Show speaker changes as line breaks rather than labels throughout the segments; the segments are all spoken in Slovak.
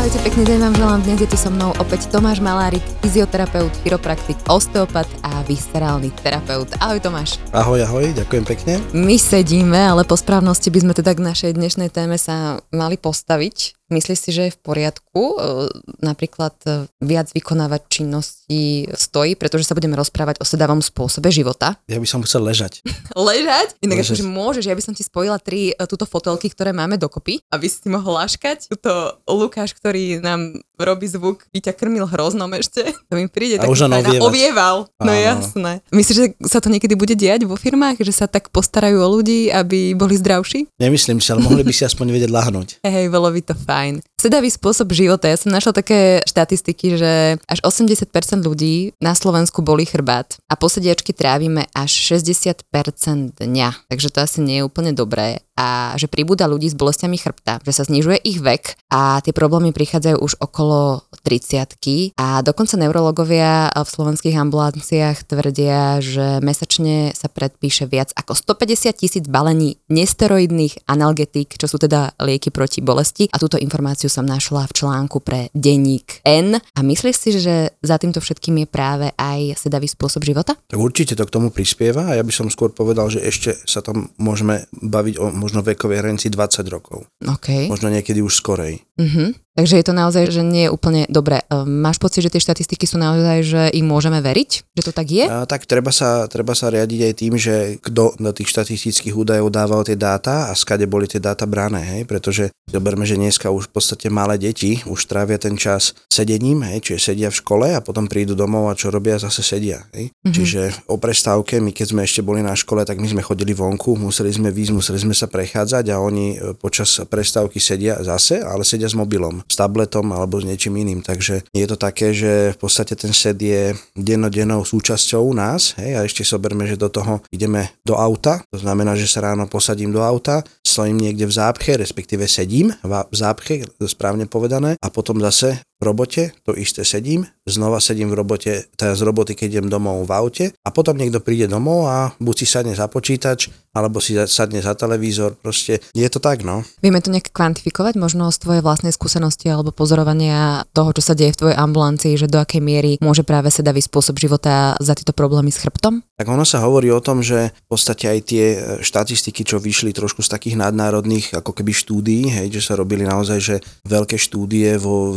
Ahojte, pekný deň vám želám. Dnes je tu so mnou opäť Tomáš Malárik, fyzioterapeut, chiropraktik, osteopat a viscerálny terapeut. Ahoj Tomáš.
Ahoj, ahoj, ďakujem pekne.
My sedíme, ale po správnosti by sme teda k našej dnešnej téme sa mali postaviť. Myslíš si, že je v poriadku e, napríklad e, viac vykonávať činnosti stojí, pretože sa budeme rozprávať o sedavom spôsobe života?
Ja by som chcel ležať.
ležať? Inak
Ležať.
akože môžeš, ja by som ti spojila tri e, túto fotelky, ktoré máme dokopy, aby si mohol láškať. Tuto Lukáš, ktorý nám robí zvuk, by ťa krmil hroznom ešte. To mi príde
ovievať.
ovieval. No
Áno.
jasné. Myslíš, že sa to niekedy bude diať vo firmách, že sa tak postarajú o ľudí, aby boli zdravší?
Nemyslím si, ale mohli by si aspoň vedieť lahnúť.
Hej, bolo by to fajn. Sedavý spôsob života. Ja som našla také štatistiky, že až 80% ľudí na Slovensku boli chrbát a po sediačky trávime až 60% dňa. Takže to asi nie je úplne dobré. A že pribúda ľudí s bolestiami chrbta, že sa znižuje ich vek a tie problémy prichádzajú už okolo 30 a dokonca neurologovia v slovenských ambulanciách tvrdia, že mesačne sa predpíše viac ako 150 tisíc balení nesteroidných analgetík, čo sú teda lieky proti bolesti. A túto informáciu som našla v článku pre denník N. A myslíš si, že za týmto všetkým je práve aj sedavý spôsob života?
Tak určite to k tomu prispieva a ja by som skôr povedal, že ešte sa tam môžeme baviť o možno vekovej hranici 20 rokov.
OK.
Možno niekedy už skorej.
Mhm. Takže je to naozaj, že nie je úplne dobré. Ehm, Máš pocit, že tie štatistiky sú naozaj, že im môžeme veriť? Že to tak je?
A tak treba sa, treba sa riadiť aj tým, že kto do tých štatistických údajov dával tie dáta a skade boli tie dáta brané, hej? pretože zoberme, že dneska už v podstate malé deti už trávia ten čas sedením, hej? čiže sedia v škole a potom prídu domov a čo robia, zase sedia. Hej?
Mhm.
Čiže o prestávke, my keď sme ešte boli na škole, tak my sme chodili vonku, museli sme výjsť, museli sme sa prechádzať a oni e, počas prestávky sedia zase, ale sedia s mobilom, s tabletom alebo s niečím iným. Takže je to také, že v podstate ten sed je dennodennou súčasťou nás hej, a ešte soberme, že do toho ideme do auta, to znamená, že sa ráno posadím do auta, stojím niekde v zápche, respektíve sedím v zápche, správne povedané, a potom zase v robote, to isté sedím, znova sedím v robote, teda z roboty, keď idem domov v aute a potom niekto príde domov a buď si sadne za počítač, alebo si sadne za televízor, proste je to tak, no.
Vieme to nejak kvantifikovať, možno z tvojej vlastnej skúsenosti alebo pozorovania toho, čo sa deje v tvojej ambulancii, že do akej miery môže práve sedavý spôsob života za tieto problémy s chrbtom?
Tak ono sa hovorí o tom, že v podstate aj tie e, štatistiky, čo vyšli trošku z takých nadnárodných ako keby štúdií, hej, že sa robili naozaj že veľké štúdie vo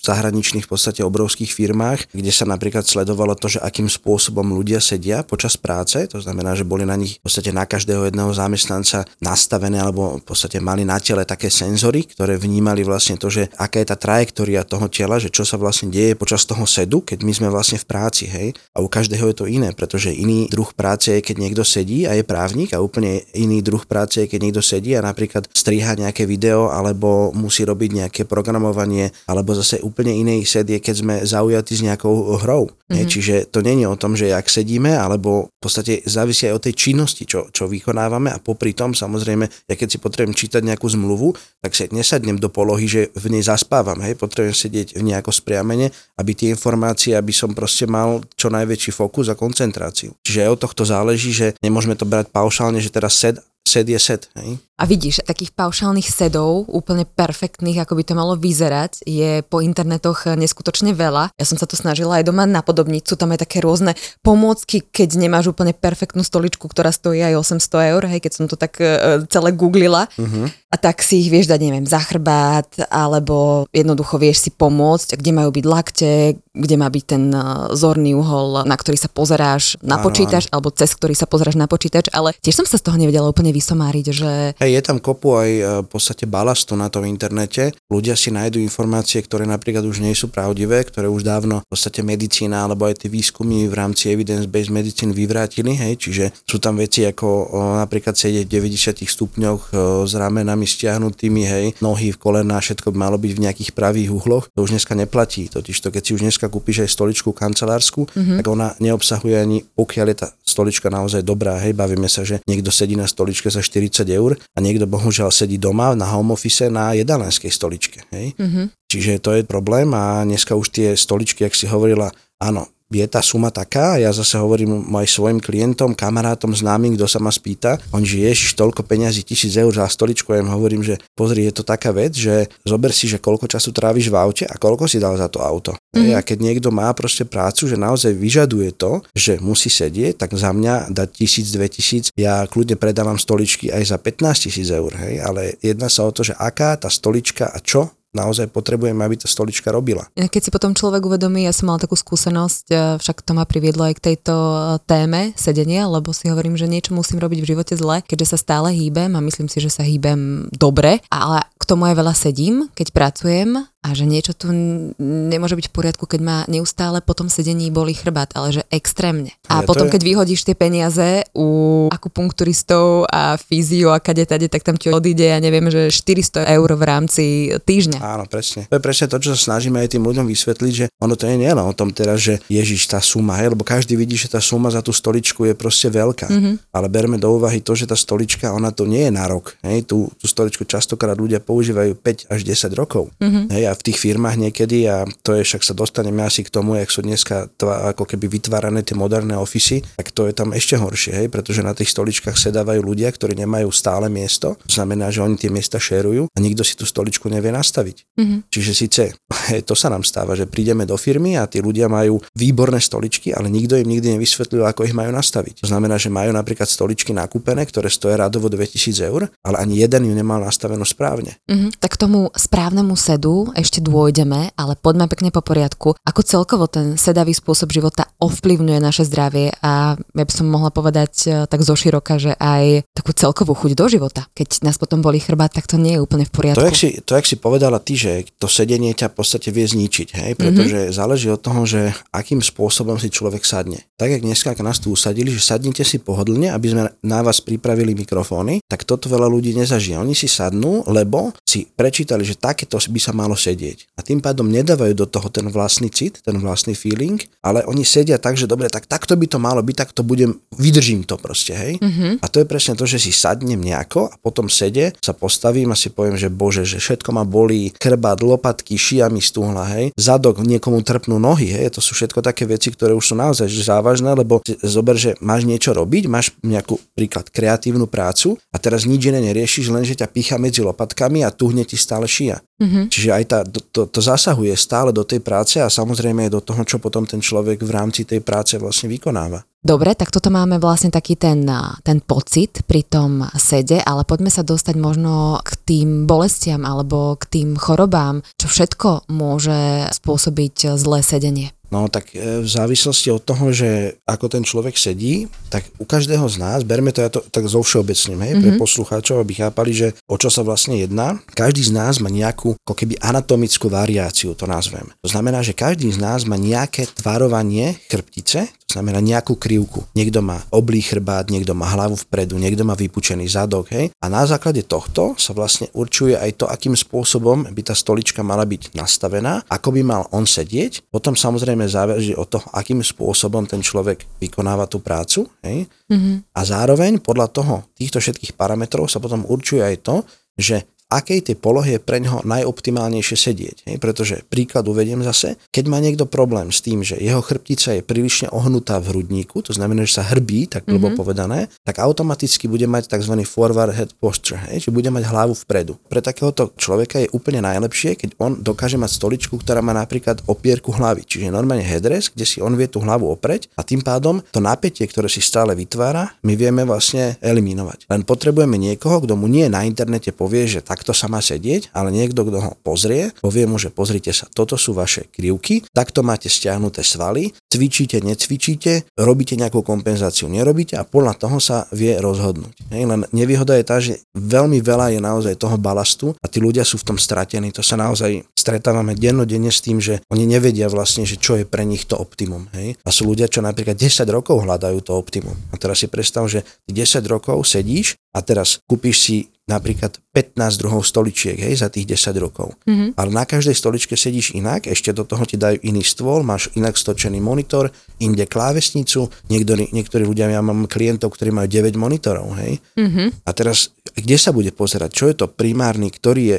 zahraničných v podstate obrovských firmách, kde sa napríklad sledovalo to, že akým spôsobom ľudia sedia počas práce, to znamená, že boli na nich v podstate na každého jedného zamestnanca nastavené alebo v podstate mali na tele také senzory, ktoré vnímali vlastne to, že aká je tá trajektória toho tela, že čo sa vlastne deje počas toho sedu, keď my sme vlastne v práci, hej. A u každého je to iné, pretože iný druh práce je, keď niekto sedí a je právnik a úplne iný druh práce je, keď niekto sedí a napríklad striha nejaké video alebo musí robiť nejaké programovanie, alebo zase úplne iný sed je, keď sme zaujatí s nejakou hrou. Mm-hmm. Hej, čiže to nie je o tom, že jak sedíme, alebo v podstate závisí aj od tej činnosti, čo, čo vykonávame a popri tom samozrejme, ja keď si potrebujem čítať nejakú zmluvu, tak sa nesadnem do polohy, že v nej zaspávam, hej, potrebujem sedieť v nejako spriamene, aby tie informácie, aby som proste mal čo najväčší fokus a koncentráciu. Čiže aj od tohto záleží, že nemôžeme to brať paušálne, že teraz sed, sed je sed, hej.
A vidíš, takých paušálnych sedov, úplne perfektných, ako by to malo vyzerať, je po internetoch neskutočne veľa. Ja som sa to snažila aj doma napodobniť. Sú tam aj také rôzne pomôcky, keď nemáš úplne perfektnú stoličku, ktorá stojí aj 800 eur, hej, keď som to tak e, celé googlila.
Uh-huh.
A tak si ich vieš dať, neviem, za chrbát, alebo jednoducho vieš si pomôcť, kde majú byť lakte, kde má byť ten eh, zorný uhol, na ktorý sa pozeráš na počítač, alebo cez ktorý sa pozeráš na počítač, ale tiež som sa z toho nevedela úplne úplne vysomáriť, že...
Hej, je tam kopu aj e, v podstate balastu na tom internete. Ľudia si nájdú informácie, ktoré napríklad už nie sú pravdivé, ktoré už dávno v podstate medicína alebo aj tie výskumy v rámci evidence-based medicine vyvrátili. Hej, čiže sú tam veci ako napríklad sedieť v 90 stupňoch o, s ramenami stiahnutými, hej, nohy v kolená, všetko by malo byť v nejakých pravých uhloch. To už dneska neplatí. Totiž to, keď si už dneska kúpiš aj stoličku kancelárskú, mm-hmm. tak ona neobsahuje ani, pokiaľ je tá stolička naozaj dobrá. Hej, bavíme sa, že niekto sedí na stoličke za 40 eur a niekto bohužiaľ sedí doma na home office na jedalenskej stoličke. Hej. Mm-hmm. Čiže to je problém a dneska už tie stoličky, ak si hovorila, áno, je tá suma taká ja zase hovorím aj svojim klientom, kamarátom, známym, kto sa ma spýta, on že ježiš, toľko peňazí, tisíc eur za stoličku, ja im hovorím, že pozri, je to taká vec, že zober si, že koľko času tráviš v aute a koľko si dal za to auto. Mm-hmm. A keď niekto má proste prácu, že naozaj vyžaduje to, že musí sedieť, tak za mňa dať tisíc, dve tisíc, ja kľudne predávam stoličky aj za 15 tisíc eur, hej, ale jedná sa o to, že aká tá stolička a čo naozaj potrebujeme, aby tá stolička robila.
Keď si potom človek uvedomí, ja som mala takú skúsenosť, e, však to ma priviedlo aj k tejto e, téme sedenia, lebo si hovorím, že niečo musím robiť v živote zle, keďže sa stále hýbem a myslím si, že sa hýbem dobre, ale k tomu aj veľa sedím, keď pracujem a že niečo tu nemôže byť v poriadku, keď má neustále po tom sedení boli chrbát, ale že extrémne. A ja, potom, je... keď vyhodíš tie peniaze u akupunkturistov a fyzio a kade tade, tak tam ti odíde, ja neviem, že 400 eur v rámci týždňa.
Áno, presne. To je presne to, čo sa snažíme aj tým ľuďom vysvetliť, že ono to nie je len o tom teraz, že ježiš tá suma, hej, lebo každý vidí, že tá suma za tú stoličku je proste veľká. Mm-hmm. Ale berme do úvahy to, že tá stolička, ona to nie je na rok. Hej, tú, tú stoličku častokrát ľudia používajú 5 až 10 rokov. Mm-hmm. Hej, a v tých firmách niekedy a to je, však sa dostaneme asi k tomu, jak sú dneska tva, ako keby vytvárané tie moderné ofisy, tak to je tam ešte horšie, hej, pretože na tých stoličkách sedávajú ľudia, ktorí nemajú stále miesto, to znamená, že oni tie miesta šerujú a nikto si tú stoličku nevie nastaviť. Mm-hmm. Čiže síce to sa nám stáva, že prídeme do firmy a tí ľudia majú výborné stoličky, ale nikto im nikdy nevysvetlil, ako ich majú nastaviť. To znamená, že majú napríklad stoličky nakúpené, ktoré stoja radovo 2000 eur, ale ani jeden ju nemal nastavenú správne.
Mm-hmm. Tak tomu správnemu sedu ešte dô pôjdeme, ale poďme pekne po poriadku. Ako celkovo ten sedavý spôsob života ovplyvňuje naše zdravie a ja by som mohla povedať e, tak zoširoka, že aj takú celkovú chuť do života. Keď nás potom boli chrbát, tak to nie je úplne v poriadku.
To, jak si, to, jak si povedala ty, že to sedenie ťa v podstate vie zničiť, hej? pretože mm-hmm. záleží od toho, že akým spôsobom si človek sadne. Tak, jak dneska ak nás tu usadili, že sadnite si pohodlne, aby sme na vás pripravili mikrofóny, tak toto veľa ľudí nezažije. Oni si sadnú, lebo si prečítali, že takéto by sa malo sedieť a tým pádom nedávajú do toho ten vlastný cit, ten vlastný feeling, ale oni sedia tak, že dobre, tak takto by to malo byť, tak to budem, vydržím to proste, hej. Mm-hmm. A to je presne to, že si sadnem nejako a potom sede, sa postavím a si poviem, že bože, že všetko ma bolí, krbát, lopatky, šia mi stúhla, hej. Zadok, niekomu trpnú nohy, hej. To sú všetko také veci, ktoré už sú naozaj závažné, lebo zober, že máš niečo robiť, máš nejakú príklad kreatívnu prácu a teraz nič iné neriešiš, len že ťa pícha medzi lopatkami a tuhne ti stále šia. Mm-hmm. Čiže aj tá, to, to zasahuje stále do tej práce a samozrejme aj do toho, čo potom ten človek v rámci tej práce vlastne vykonáva.
Dobre, tak toto máme vlastne taký ten, ten pocit pri tom sede, ale poďme sa dostať možno k tým bolestiam alebo k tým chorobám, čo všetko môže spôsobiť zlé sedenie.
No tak e, v závislosti od toho, že ako ten človek sedí, tak u každého z nás, berme to ja to tak zo všeobecným, hej, mm-hmm. pre mhm. poslucháčov, aby chápali, že o čo sa vlastne jedná. Každý z nás má nejakú ako keby anatomickú variáciu, to nazvem. To znamená, že každý z nás má nejaké tvarovanie chrbtice, to znamená nejakú krivku. Niekto má oblý chrbát, niekto má hlavu vpredu, niekto má vypučený zadok, hej. A na základe tohto sa vlastne určuje aj to, akým spôsobom by tá stolička mala byť nastavená, ako by mal on sedieť. Potom samozrejme záleží od toho, akým spôsobom ten človek vykonáva tú prácu, hej. Mm-hmm. A zároveň podľa toho, týchto všetkých parametrov sa potom určuje aj to, že akej tej polohe je pre ňoho najoptimálnejšie sedieť. Hej? Pretože príklad uvediem zase, keď má niekto problém s tým, že jeho chrbtica je prílišne ohnutá v hrudníku, to znamená, že sa hrbí, tak mm-hmm. povedané, tak automaticky bude mať tzv. forward head posture, hej? čiže bude mať hlavu vpredu. Pre takéhoto človeka je úplne najlepšie, keď on dokáže mať stoličku, ktorá má napríklad opierku hlavy, čiže normálne headrest, kde si on vie tú hlavu opreť a tým pádom to napätie, ktoré si stále vytvára, my vieme vlastne eliminovať. Len potrebujeme niekoho, kto mu nie na internete povie, že tak takto sa má sedieť, ale niekto, kto ho pozrie, povie mu, že pozrite sa, toto sú vaše krivky, takto máte stiahnuté svaly, cvičíte, necvičíte, robíte nejakú kompenzáciu, nerobíte a podľa toho sa vie rozhodnúť. Hej, len nevýhoda je tá, že veľmi veľa je naozaj toho balastu a tí ľudia sú v tom stratení. To sa naozaj stretávame dennodenne s tým, že oni nevedia vlastne, že čo je pre nich to optimum. Hej? A sú ľudia, čo napríklad 10 rokov hľadajú to optimum. A teraz si predstav, že 10 rokov sedíš a teraz kúpiš si napríklad 15 druhov stoličiek hej, za tých 10 rokov. Mm-hmm. Ale na každej stoličke sedíš inak, ešte do toho ti dajú iný stôl, máš inak stočený monitor, inde klávesnicu, niektorí, niektorí ľudia, ja mám klientov, ktorí majú 9 monitorov. Hej. Mm-hmm. A teraz, kde sa bude pozerať, čo je to primárny, ktorý je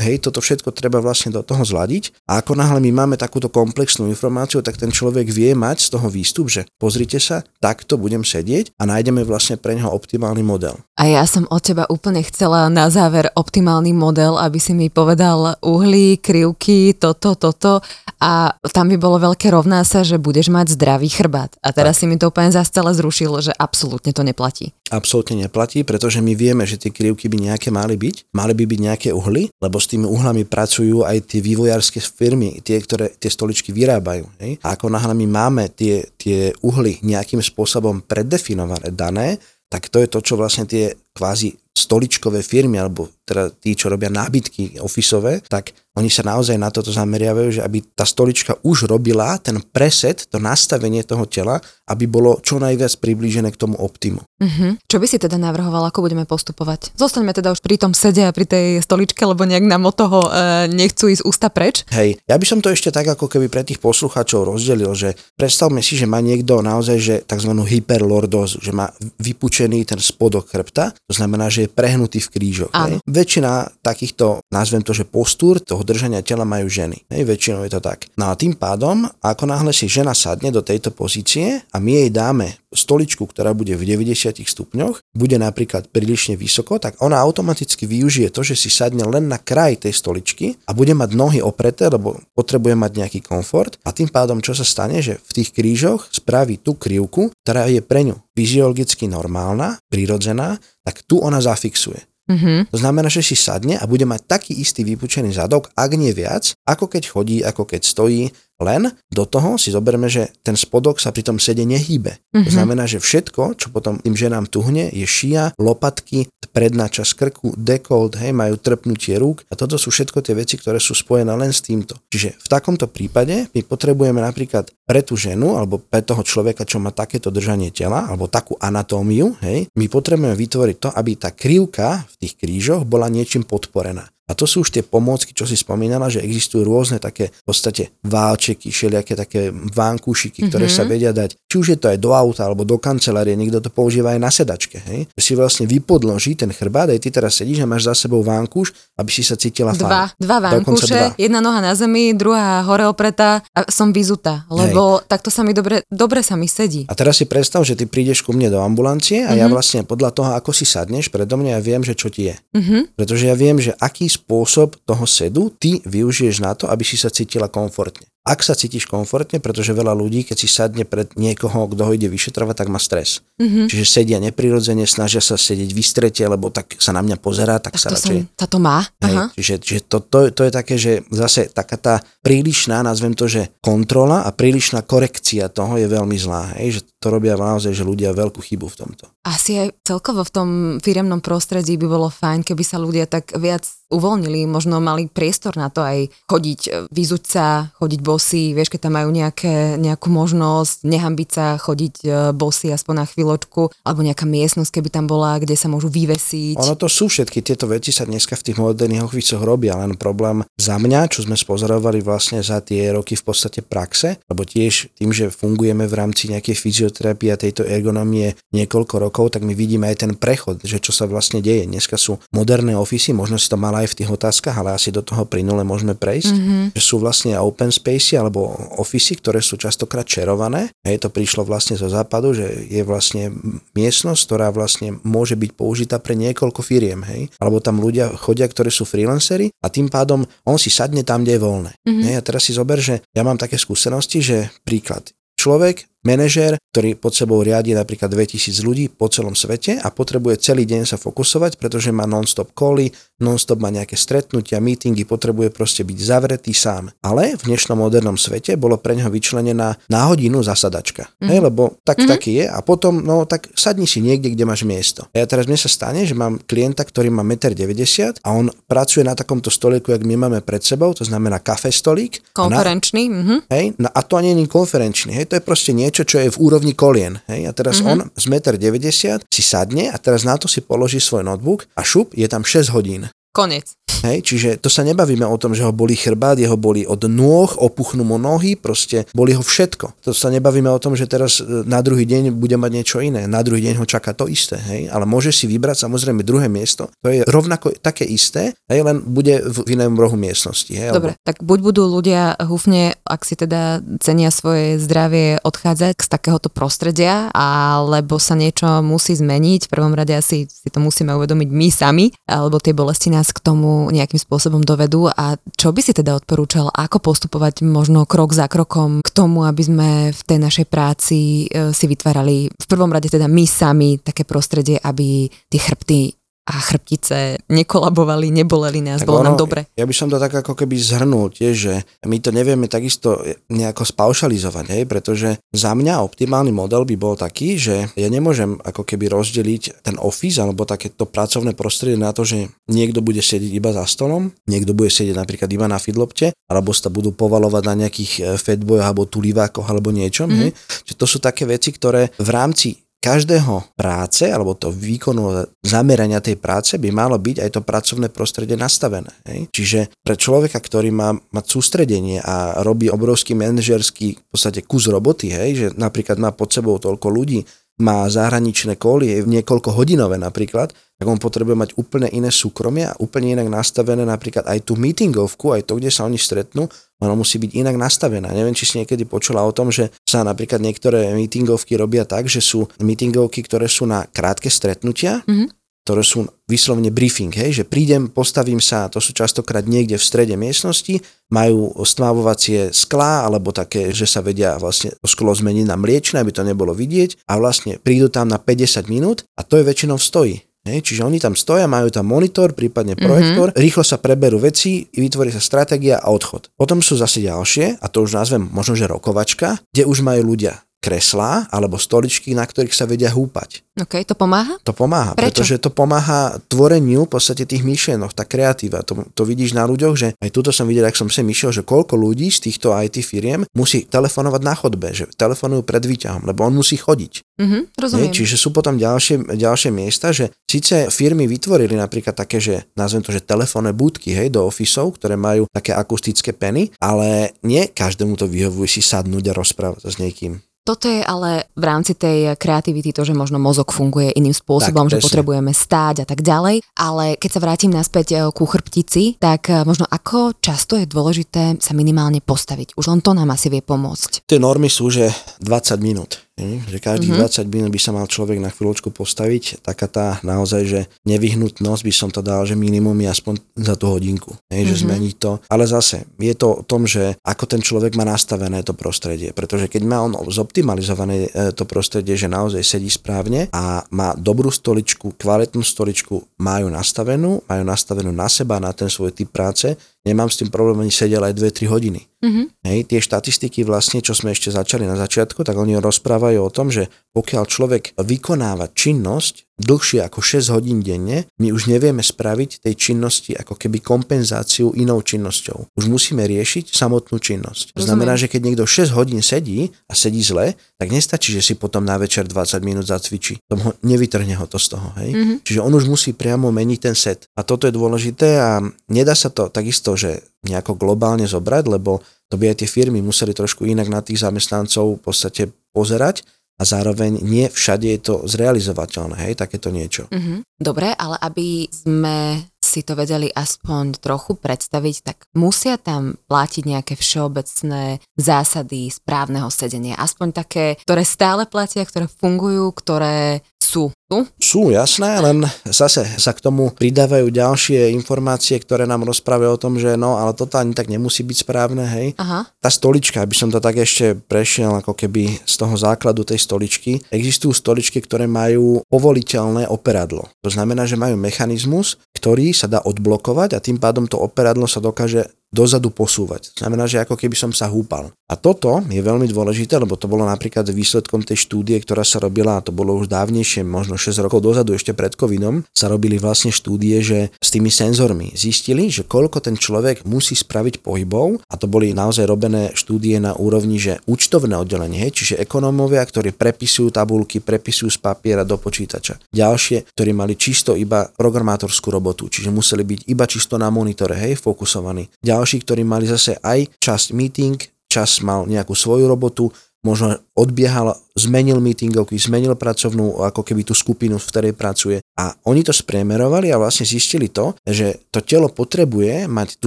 Hej, toto všetko treba vlastne do toho zladiť a ako náhle my máme takúto komplexnú informáciu, tak ten človek vie mať z toho výstup, že pozrite sa, takto budem sedieť a nájdeme vlastne pre neho optimálny model.
A ja som od teba úplne chcela na záver optimálny model, aby si mi povedal uhlí, krivky, toto, toto a tam by bolo veľké rovná sa, že budeš mať zdravý chrbát. A teraz tak. si mi to úplne zase celé zrušil, že absolútne to neplatí.
Absolútne neplatí, pretože my vieme, že tie krivky by nejaké mali byť. Mali by byť nejaké uhly, lebo s tými uhlami pracujú aj tie vývojárske firmy, tie, ktoré tie stoličky vyrábajú. Hej? A ako náhle my máme tie, tie uhly nejakým spôsobom predefinované, dané, tak to je to, čo vlastne tie kvázi stoličkové firmy, alebo teda tí, čo robia nábytky ofisové, tak oni sa naozaj na toto zameriavajú, že aby tá stolička už robila ten preset, to nastavenie toho tela, aby bolo čo najviac priblížené k tomu optimu.
Uh-huh. Čo by si teda navrhoval, ako budeme postupovať? Zostaňme teda už pri tom sede a pri tej stoličke, lebo nejak nám od toho e, nechcú ísť ústa preč.
Hej, ja by som to ešte tak ako keby pre tých poslucháčov rozdelil, že predstavme si, že má niekto naozaj že tzv. hyperlordózu, že má vypučený ten spodok chrbta, to znamená, že je prehnutý v krížoch. Hej. Väčšina takýchto, nazvem to, že postúr toho držania tela majú ženy. Hej, väčšinou je to tak. No a tým pádom, ako náhle si žena sadne do tejto pozície a my jej dáme stoličku, ktorá bude v 90 stupňoch, bude napríklad prílišne vysoko, tak ona automaticky využije to, že si sadne len na kraj tej stoličky a bude mať nohy opreté, lebo potrebuje mať nejaký komfort a tým pádom čo sa stane, že v tých krížoch spraví tú krivku, ktorá je pre ňu fyziologicky normálna, prirodzená, tak tu ona zafixuje. Mm-hmm. To znamená, že si sadne a bude mať taký istý vypučený zadok, ak nie viac, ako keď chodí, ako keď stojí, len do toho si zoberme, že ten spodok sa pri tom sede nehýbe. Mm-hmm. To mhm. znamená, že všetko, čo potom tým ženám tuhne, je šia, lopatky, predná časť krku, dekolt, hej, majú trpnutie rúk a toto sú všetko tie veci, ktoré sú spojené len s týmto. Čiže v takomto prípade my potrebujeme napríklad pre tú ženu alebo pre toho človeka, čo má takéto držanie tela alebo takú anatómiu, hej, my potrebujeme vytvoriť to, aby tá krivka v tých krížoch bola niečím podporená. A to sú už tie pomôcky, čo si spomínala, že existujú rôzne také v podstate válčeky, všelijaké také vánkúšiky, ktoré mm-hmm. sa vedia dať, či už je to aj do auta alebo do kancelárie, niekto to používa aj na sedačke, hej? Že si vlastne vypodloží ten chrbát, aj ty teraz sedíš a máš za sebou vánkúš, aby si sa cítila
dva, fajn. Dva vánkúše, dva. jedna noha na zemi, druhá hore opretá a som vyzutá, lebo hej. takto sa mi dobre, dobre sa mi sedí.
A teraz si predstav, že ty prídeš ku mne do ambulancie a mm-hmm. ja mhm. vlastne podľa toho, ako si sadneš predo mňa, ja viem, že čo ti je. Mm-hmm. Pretože ja viem, že aký spôsob toho sedu ty využiješ na to, aby si sa cítila komfortne. Ak sa cítiš komfortne, pretože veľa ľudí, keď si sadne pred niekoho, kto ho ide vyšetrovať, tak má stres. Mm-hmm. Čiže sedia neprirodzene, snažia sa sedieť vystrete, lebo tak sa na mňa pozerá, tak, tak sa to radšej... Som,
táto má. Aha.
Hej, čiže čiže to, to, to je také, že zase taká tá prílišná, nazvem to, že kontrola a prílišná korekcia toho je veľmi zlá. Hej, že to robia naozaj, že ľudia veľkú chybu v tomto.
Asi aj celkovo v tom firemnom prostredí by bolo fajn, keby sa ľudia tak viac uvoľnili, možno mali priestor na to aj chodiť, e, vyzuť sa, chodiť bosy, vieš, keď tam majú nejaké, nejakú možnosť, nehambiť sa, chodiť e, bosy aspoň na chvíľočku, alebo nejaká miestnosť, keby tam bola, kde sa môžu vyvesiť.
Ono to sú všetky tieto veci sa dneska v tých moderných ofisoch robia, len problém za mňa, čo sme spozorovali vlastne za tie roky v podstate praxe, lebo tiež tým, že fungujeme v rámci nejakej fyzioterapie a tejto ergonomie niekoľko rokov, tak my vidíme aj ten prechod, že čo sa vlastne deje. Dneska sú moderné ofisy, možno si to mala aj v tých otázkach, ale asi do toho plynule môžeme prejsť, mm-hmm. že sú vlastne open space alebo ofisy, ktoré sú častokrát čerované. Hej, to prišlo vlastne zo západu, že je vlastne miestnosť, ktorá vlastne môže byť použitá pre niekoľko firiem, hej, alebo tam ľudia chodia, ktorí sú freelanceri a tým pádom on si sadne tam, kde je voľné. Mm-hmm. Hej, a teraz si zober, že ja mám také skúsenosti, že príklad, človek manažér, ktorý pod sebou riadi napríklad 2000 ľudí po celom svete a potrebuje celý deň sa fokusovať, pretože má non-stop cally, non-stop má nejaké stretnutia, meetingy, potrebuje proste byť zavretý sám. Ale v dnešnom modernom svete bolo pre neho vyčlenená na hodinu zasadačka. Mm-hmm. Hej, lebo tak mm-hmm. taký je a potom, no tak sadni si niekde, kde máš miesto. A ja teraz mne sa stane, že mám klienta, ktorý má 1,90 m a on pracuje na takomto stoliku, jak my máme pred sebou, to znamená kafe stolík.
Konferenčný.
A, na, mm-hmm. hej, na, a to ani nie je konferenčný, hej, to je proste niečo, čo je v úrovni kolien. Hej, a teraz mm-hmm. on z 1,90 m si sadne a teraz na to si položí svoj notebook a šup, je tam 6 hodín.
Konec.
Hej, čiže to sa nebavíme o tom, že ho boli chrbát, jeho boli od nôh, opuchnú mu nohy, proste boli ho všetko. To sa nebavíme o tom, že teraz e, na druhý deň bude mať niečo iné. Na druhý deň ho čaká to isté, hej, ale môže si vybrať samozrejme druhé miesto, to je rovnako také isté, hej, len bude v inom rohu miestnosti. Hej,
Dobre, alebo... tak buď budú ľudia húfne, ak si teda cenia svoje zdravie, odchádzať z takéhoto prostredia, alebo sa niečo musí zmeniť. V prvom rade asi si to musíme uvedomiť my sami, alebo tie bolesti nás k tomu nejakým spôsobom dovedú a čo by si teda odporúčal, ako postupovať možno krok za krokom k tomu, aby sme v tej našej práci e, si vytvárali v prvom rade teda my sami také prostredie, aby tie chrbty a chrbtice nekolabovali, neboleli nás, tak bolo ono, nám dobre.
Ja by som to tak ako keby zhrnul tiež, že my to nevieme takisto nejako spaušalizovať, hej, pretože za mňa optimálny model by bol taký, že ja nemôžem ako keby rozdeliť ten office alebo takéto pracovné prostredie na to, že niekto bude sedieť iba za stolom, niekto bude sedieť napríklad iba na fidlopte, alebo sa budú povalovať na nejakých eh, fedbojoch alebo tulivákoch alebo niečom. Mm-hmm. Hej. Čiže to sú také veci, ktoré v rámci každého práce alebo to výkonu zamerania tej práce by malo byť aj to pracovné prostredie nastavené. Hej? Čiže pre človeka, ktorý má mať sústredenie a robí obrovský manažerský v podstate kus roboty, hej? že napríklad má pod sebou toľko ľudí, má zahraničné kolie, niekoľko hodinové napríklad, tak on potrebuje mať úplne iné súkromie a úplne inak nastavené napríklad aj tú meetingovku, aj to, kde sa oni stretnú, ono musí byť inak nastavená. Neviem, či si niekedy počula o tom, že sa napríklad niektoré meetingovky robia tak, že sú meetingovky, ktoré sú na krátke stretnutia, mm-hmm ktoré sú vyslovene briefing, hej, že prídem, postavím sa, to sú častokrát niekde v strede miestnosti, majú stmávovacie sklá, alebo také, že sa vedia vlastne sklo zmeniť na mliečne, aby to nebolo vidieť a vlastne prídu tam na 50 minút a to je väčšinou stojí. Hej, čiže oni tam stoja, majú tam monitor, prípadne mhm. projektor, mm-hmm. rýchlo sa preberú veci, vytvorí sa stratégia a odchod. Potom sú zase ďalšie, a to už nazvem možno, že rokovačka, kde už majú ľudia kreslá alebo stoličky, na ktorých sa vedia húpať.
OK, to pomáha?
To pomáha,
Prečo?
pretože to pomáha tvoreniu v podstate tých myšlienok, tá kreatíva. To, to vidíš na ľuďoch, že aj tuto som videl, ak som sem išiel, že koľko ľudí z týchto IT firiem musí telefonovať na chodbe, že telefonujú pred výťahom, lebo on musí chodiť.
Mm-hmm, rozumiem.
Nie? Čiže sú potom ďalšie, ďalšie miesta, že síce firmy vytvorili napríklad také, že nazvem to, že telefónne budky hej, do ofisov, ktoré majú také akustické peny, ale nie každému to vyhovuje si sadnúť a rozprávať s niekým.
Toto je ale v rámci tej kreativity to, že možno mozog funguje iným spôsobom, tak, že potrebujeme stáť a tak ďalej. Ale keď sa vrátim naspäť eh, ku chrbtici, tak eh, možno ako často je dôležité sa minimálne postaviť. Už len to nám asi vie pomôcť.
Tie normy sú, že 20 minút. Že každých mm-hmm. 20 minút by sa mal človek na chvíľočku postaviť. Taká tá naozaj, že nevyhnutnosť by som to dal, že minimum je aspoň za tú hodinku. Hej, mm-hmm. Že zmeniť to. Ale zase, je to o tom, že ako ten človek má nastavené to prostredie. Pretože keď má on zoptimalizované e, to prostredie, že naozaj sedí správne a má dobrú stoličku, kvalitnú stoličku, majú nastavenú, majú nastavenú na seba, na ten svoj typ práce, nemám s tým problém ani sedel aj 2-3 hodiny. Mm-hmm. Hej, tie štatistiky vlastne, čo sme ešte začali na začiatku, tak oni rozprávajú o tom, že pokiaľ človek vykonáva činnosť dlhšie ako 6 hodín denne, my už nevieme spraviť tej činnosti ako keby kompenzáciu inou činnosťou. Už musíme riešiť samotnú činnosť. To znamená, že keď niekto 6 hodín sedí a sedí zle, tak nestačí, že si potom na večer 20 minút zacvičí. To ho, nevytrhne ho to z toho. Hej? Mm-hmm. Čiže on už musí priamo meniť ten set. A toto je dôležité a nedá sa to takisto, že nejako globálne zobrať, lebo to by aj tie firmy museli trošku inak na tých zamestnancov v podstate pozerať a zároveň nie všade je to zrealizovateľné, hej, takéto niečo.
Mm-hmm. Dobre, ale aby sme si to vedeli aspoň trochu predstaviť, tak musia tam platiť nejaké všeobecné zásady správneho sedenia. Aspoň také, ktoré stále platia, ktoré fungujú, ktoré sú tu?
Sú, jasné, len zase sa k tomu pridávajú ďalšie informácie, ktoré nám rozprávajú o tom, že no, ale toto ani tak nemusí byť správne, hej.
Aha.
Tá stolička, aby som to tak ešte prešiel ako keby z toho základu tej stoličky, existujú stoličky, ktoré majú povoliteľné operadlo. To znamená, že majú mechanizmus, ktorý sa dá odblokovať a tým pádom to operadlo sa dokáže dozadu posúvať. Znamená, že ako keby som sa húpal. A toto je veľmi dôležité, lebo to bolo napríklad výsledkom tej štúdie, ktorá sa robila, a to bolo už dávnejšie, možno 6 rokov dozadu, ešte pred covidom, sa robili vlastne štúdie, že s tými senzormi zistili, že koľko ten človek musí spraviť pohybov, a to boli naozaj robené štúdie na úrovni, že účtovné oddelenie, čiže ekonómovia, ktorí prepisujú tabulky, prepisujú z papiera do počítača. Ďalšie, ktorí mali čisto iba programátorskú robotu, čiže museli byť iba čisto na monitore, hej, fokusovaní. Ďalšie ďalší, ktorí mali zase aj časť meeting, čas mal nejakú svoju robotu, možno odbiehal, zmenil meetingovky, zmenil pracovnú, ako keby tú skupinu, v ktorej pracuje. A oni to spriemerovali a vlastne zistili to, že to telo potrebuje mať tú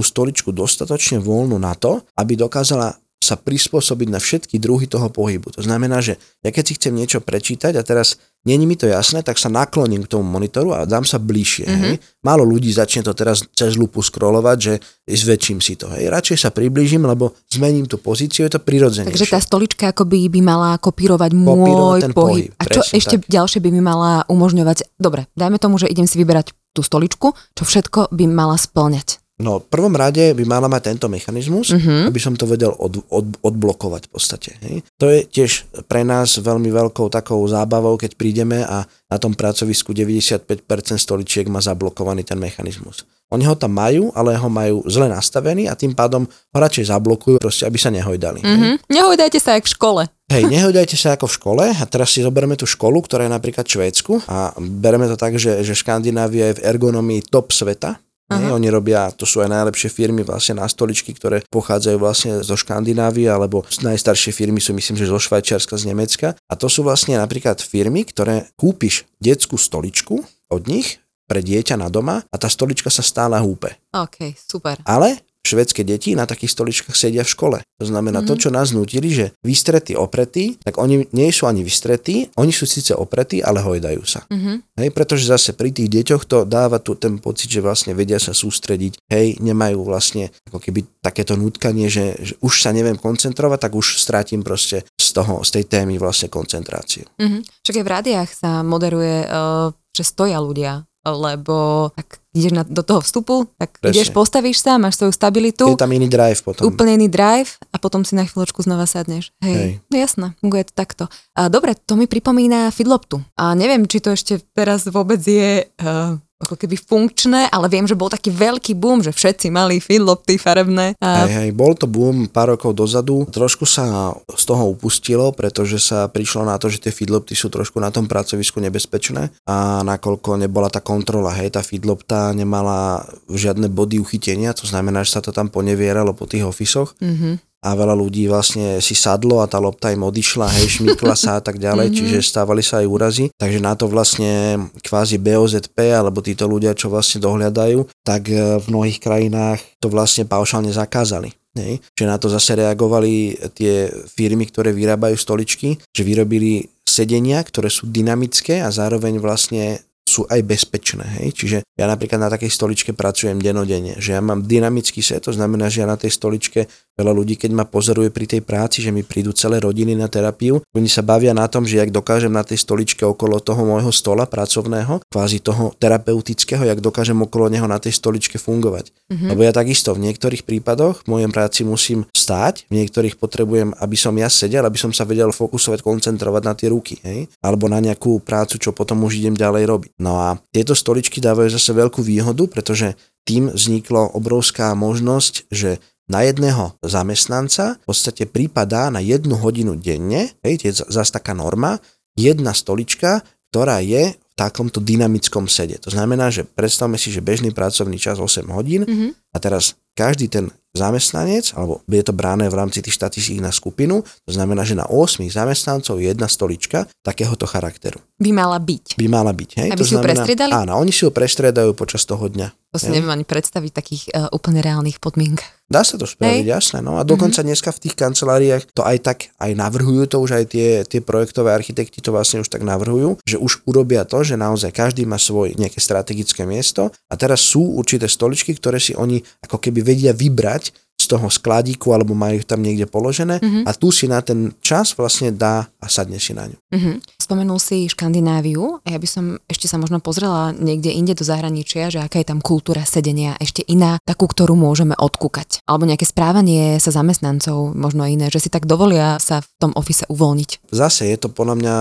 stoličku dostatočne voľnú na to, aby dokázala sa prispôsobiť na všetky druhy toho pohybu. To znamená, že ja keď si chcem niečo prečítať a teraz není mi to jasné, tak sa nakloním k tomu monitoru a dám sa bližšie. Mm-hmm. Hej. Málo ľudí začne to teraz cez lupu scrollovať, že zväčším si to. Hej. Radšej sa priblížim, lebo zmením tú pozíciu, je to prirodzené.
Takže tá stolička akoby by mala kopírovať, môj pohyb. pohyb. A čo ešte tak. ďalšie by mi mala umožňovať? Dobre, dajme tomu, že idem si vyberať tú stoličku, čo všetko by mala splňať.
No, v prvom rade by mala mať tento mechanizmus, uh-huh. aby som to vedel od, od, odblokovať v podstate. Hej. To je tiež pre nás veľmi veľkou takou zábavou, keď prídeme a na tom pracovisku 95% stoličiek má zablokovaný ten mechanizmus. Oni ho tam majú, ale ho majú zle nastavený a tým pádom ho radšej zablokujú, proste, aby sa nehojdali.
Uh-huh. Nehojdajte sa jak v škole.
Hej, nehoďajte sa ako v škole a teraz si zoberieme tú školu, ktorá je napríklad v Švédsku a bereme to tak, že, že Škandinávia je v ergonomii top sveta, nie, oni robia, to sú aj najlepšie firmy vlastne na stoličky, ktoré pochádzajú vlastne zo Škandinávie, alebo najstaršie firmy sú myslím, že zo Švajčiarska, z Nemecka. A to sú vlastne napríklad firmy, ktoré kúpiš detskú stoličku od nich pre dieťa na doma a tá stolička sa stále húpe.
OK, super.
Ale švedské deti na takých stoličkách sedia v škole. To znamená, mm-hmm. to, čo nás nutili, že vystretí opretí, tak oni nie sú ani vystretí, oni sú síce opretí, ale hojdajú sa. Mm-hmm. Hej, pretože zase pri tých deťoch to dáva tu ten pocit, že vlastne vedia sa sústrediť, hej, nemajú vlastne ako keby takéto nutkanie, že, že už sa neviem koncentrovať, tak už strátim proste z toho, z tej témy vlastne koncentráciu.
Mm-hmm. Čo aj v rádiách sa moderuje, uh, že stoja ľudia lebo ak ideš na, do toho vstupu, tak Presne. ideš, postavíš sa, máš svoju stabilitu.
Je tam iný drive potom.
Úplne iný drive a potom si na chvíľočku znova sadneš. Hej, Hej. no jasné, funguje to takto. A dobre, to mi pripomína Fidloptu. A neviem, či to ešte teraz vôbec je uh, ako keby funkčné, ale viem, že bol taký veľký boom, že všetci mali feedlopty farebné.
A... Hej, hej, bol to boom pár rokov dozadu. Trošku sa z toho upustilo, pretože sa prišlo na to, že tie feedlopty sú trošku na tom pracovisku nebezpečné a nakoľko nebola tá kontrola, hej, tá feedlopta nemala žiadne body uchytenia, to znamená, že sa to tam ponevieralo po tých ofisoch. Mm-hmm a veľa ľudí vlastne si sadlo a tá lopta im odišla, hej, šmykla sa a tak ďalej, mm-hmm. čiže stávali sa aj úrazy. Takže na to vlastne kvázi BOZP alebo títo ľudia, čo vlastne dohľadajú, tak e, v mnohých krajinách to vlastne paušálne zakázali. Hej. Čiže na to zase reagovali tie firmy, ktoré vyrábajú stoličky, že vyrobili sedenia, ktoré sú dynamické a zároveň vlastne sú aj bezpečné. Hej? Čiže ja napríklad na takej stoličke pracujem denodene, že ja mám dynamický set, to znamená, že ja na tej stoličke veľa ľudí, keď ma pozoruje pri tej práci, že mi prídu celé rodiny na terapiu, oni sa bavia na tom, že jak dokážem na tej stoličke okolo toho môjho stola pracovného, kvázi toho terapeutického, jak dokážem okolo neho na tej stoličke fungovať. Mm-hmm. Lebo ja takisto v niektorých prípadoch v mojej práci musím stáť, v niektorých potrebujem, aby som ja sedel, aby som sa vedel fokusovať, koncentrovať na tie ruky, hej? alebo na nejakú prácu, čo potom už idem ďalej robiť. No a tieto stoličky dávajú zase veľkú výhodu, pretože tým vzniklo obrovská možnosť, že na jedného zamestnanca v podstate prípadá na jednu hodinu denne, hej, je zase taká norma, jedna stolička, ktorá je v takomto dynamickom sede. To znamená, že predstavme si, že bežný pracovný čas 8 hodín mm-hmm. a teraz každý ten zamestnanec, alebo je to bráne v rámci tých štatistík na skupinu, to znamená, že na 8 zamestnancov je jedna stolička takéhoto charakteru.
By mala byť.
By mala byť, hej?
Aby to si znamená, ju prestriedali?
Áno, oni si ju prestriedajú počas toho dňa.
To si neviem ani predstaviť v takých uh, úplne reálnych podmienkach.
Dá sa to spraviť, jasné. No a dokonca mm-hmm. dneska v tých kanceláriách to aj tak aj navrhujú to, už aj tie, tie projektové architekti to vlastne už tak navrhujú, že už urobia to, že naozaj každý má svoj nejaké strategické miesto a teraz sú určité stoličky, ktoré si oni ako keby vedia vybrať z toho skladíku alebo majú tam niekde položené mm-hmm. a tu si na ten čas vlastne dá a sadne si na ňu.
Mm-hmm. Spomenul si Škandináviu a ja by som ešte sa možno pozrela niekde inde do zahraničia, že aká je tam kultúra sedenia ešte iná, takú, ktorú môžeme odkúkať. Alebo nejaké správanie sa zamestnancov, možno iné, že si tak dovolia sa v tom ofise uvoľniť.
Zase je to podľa mňa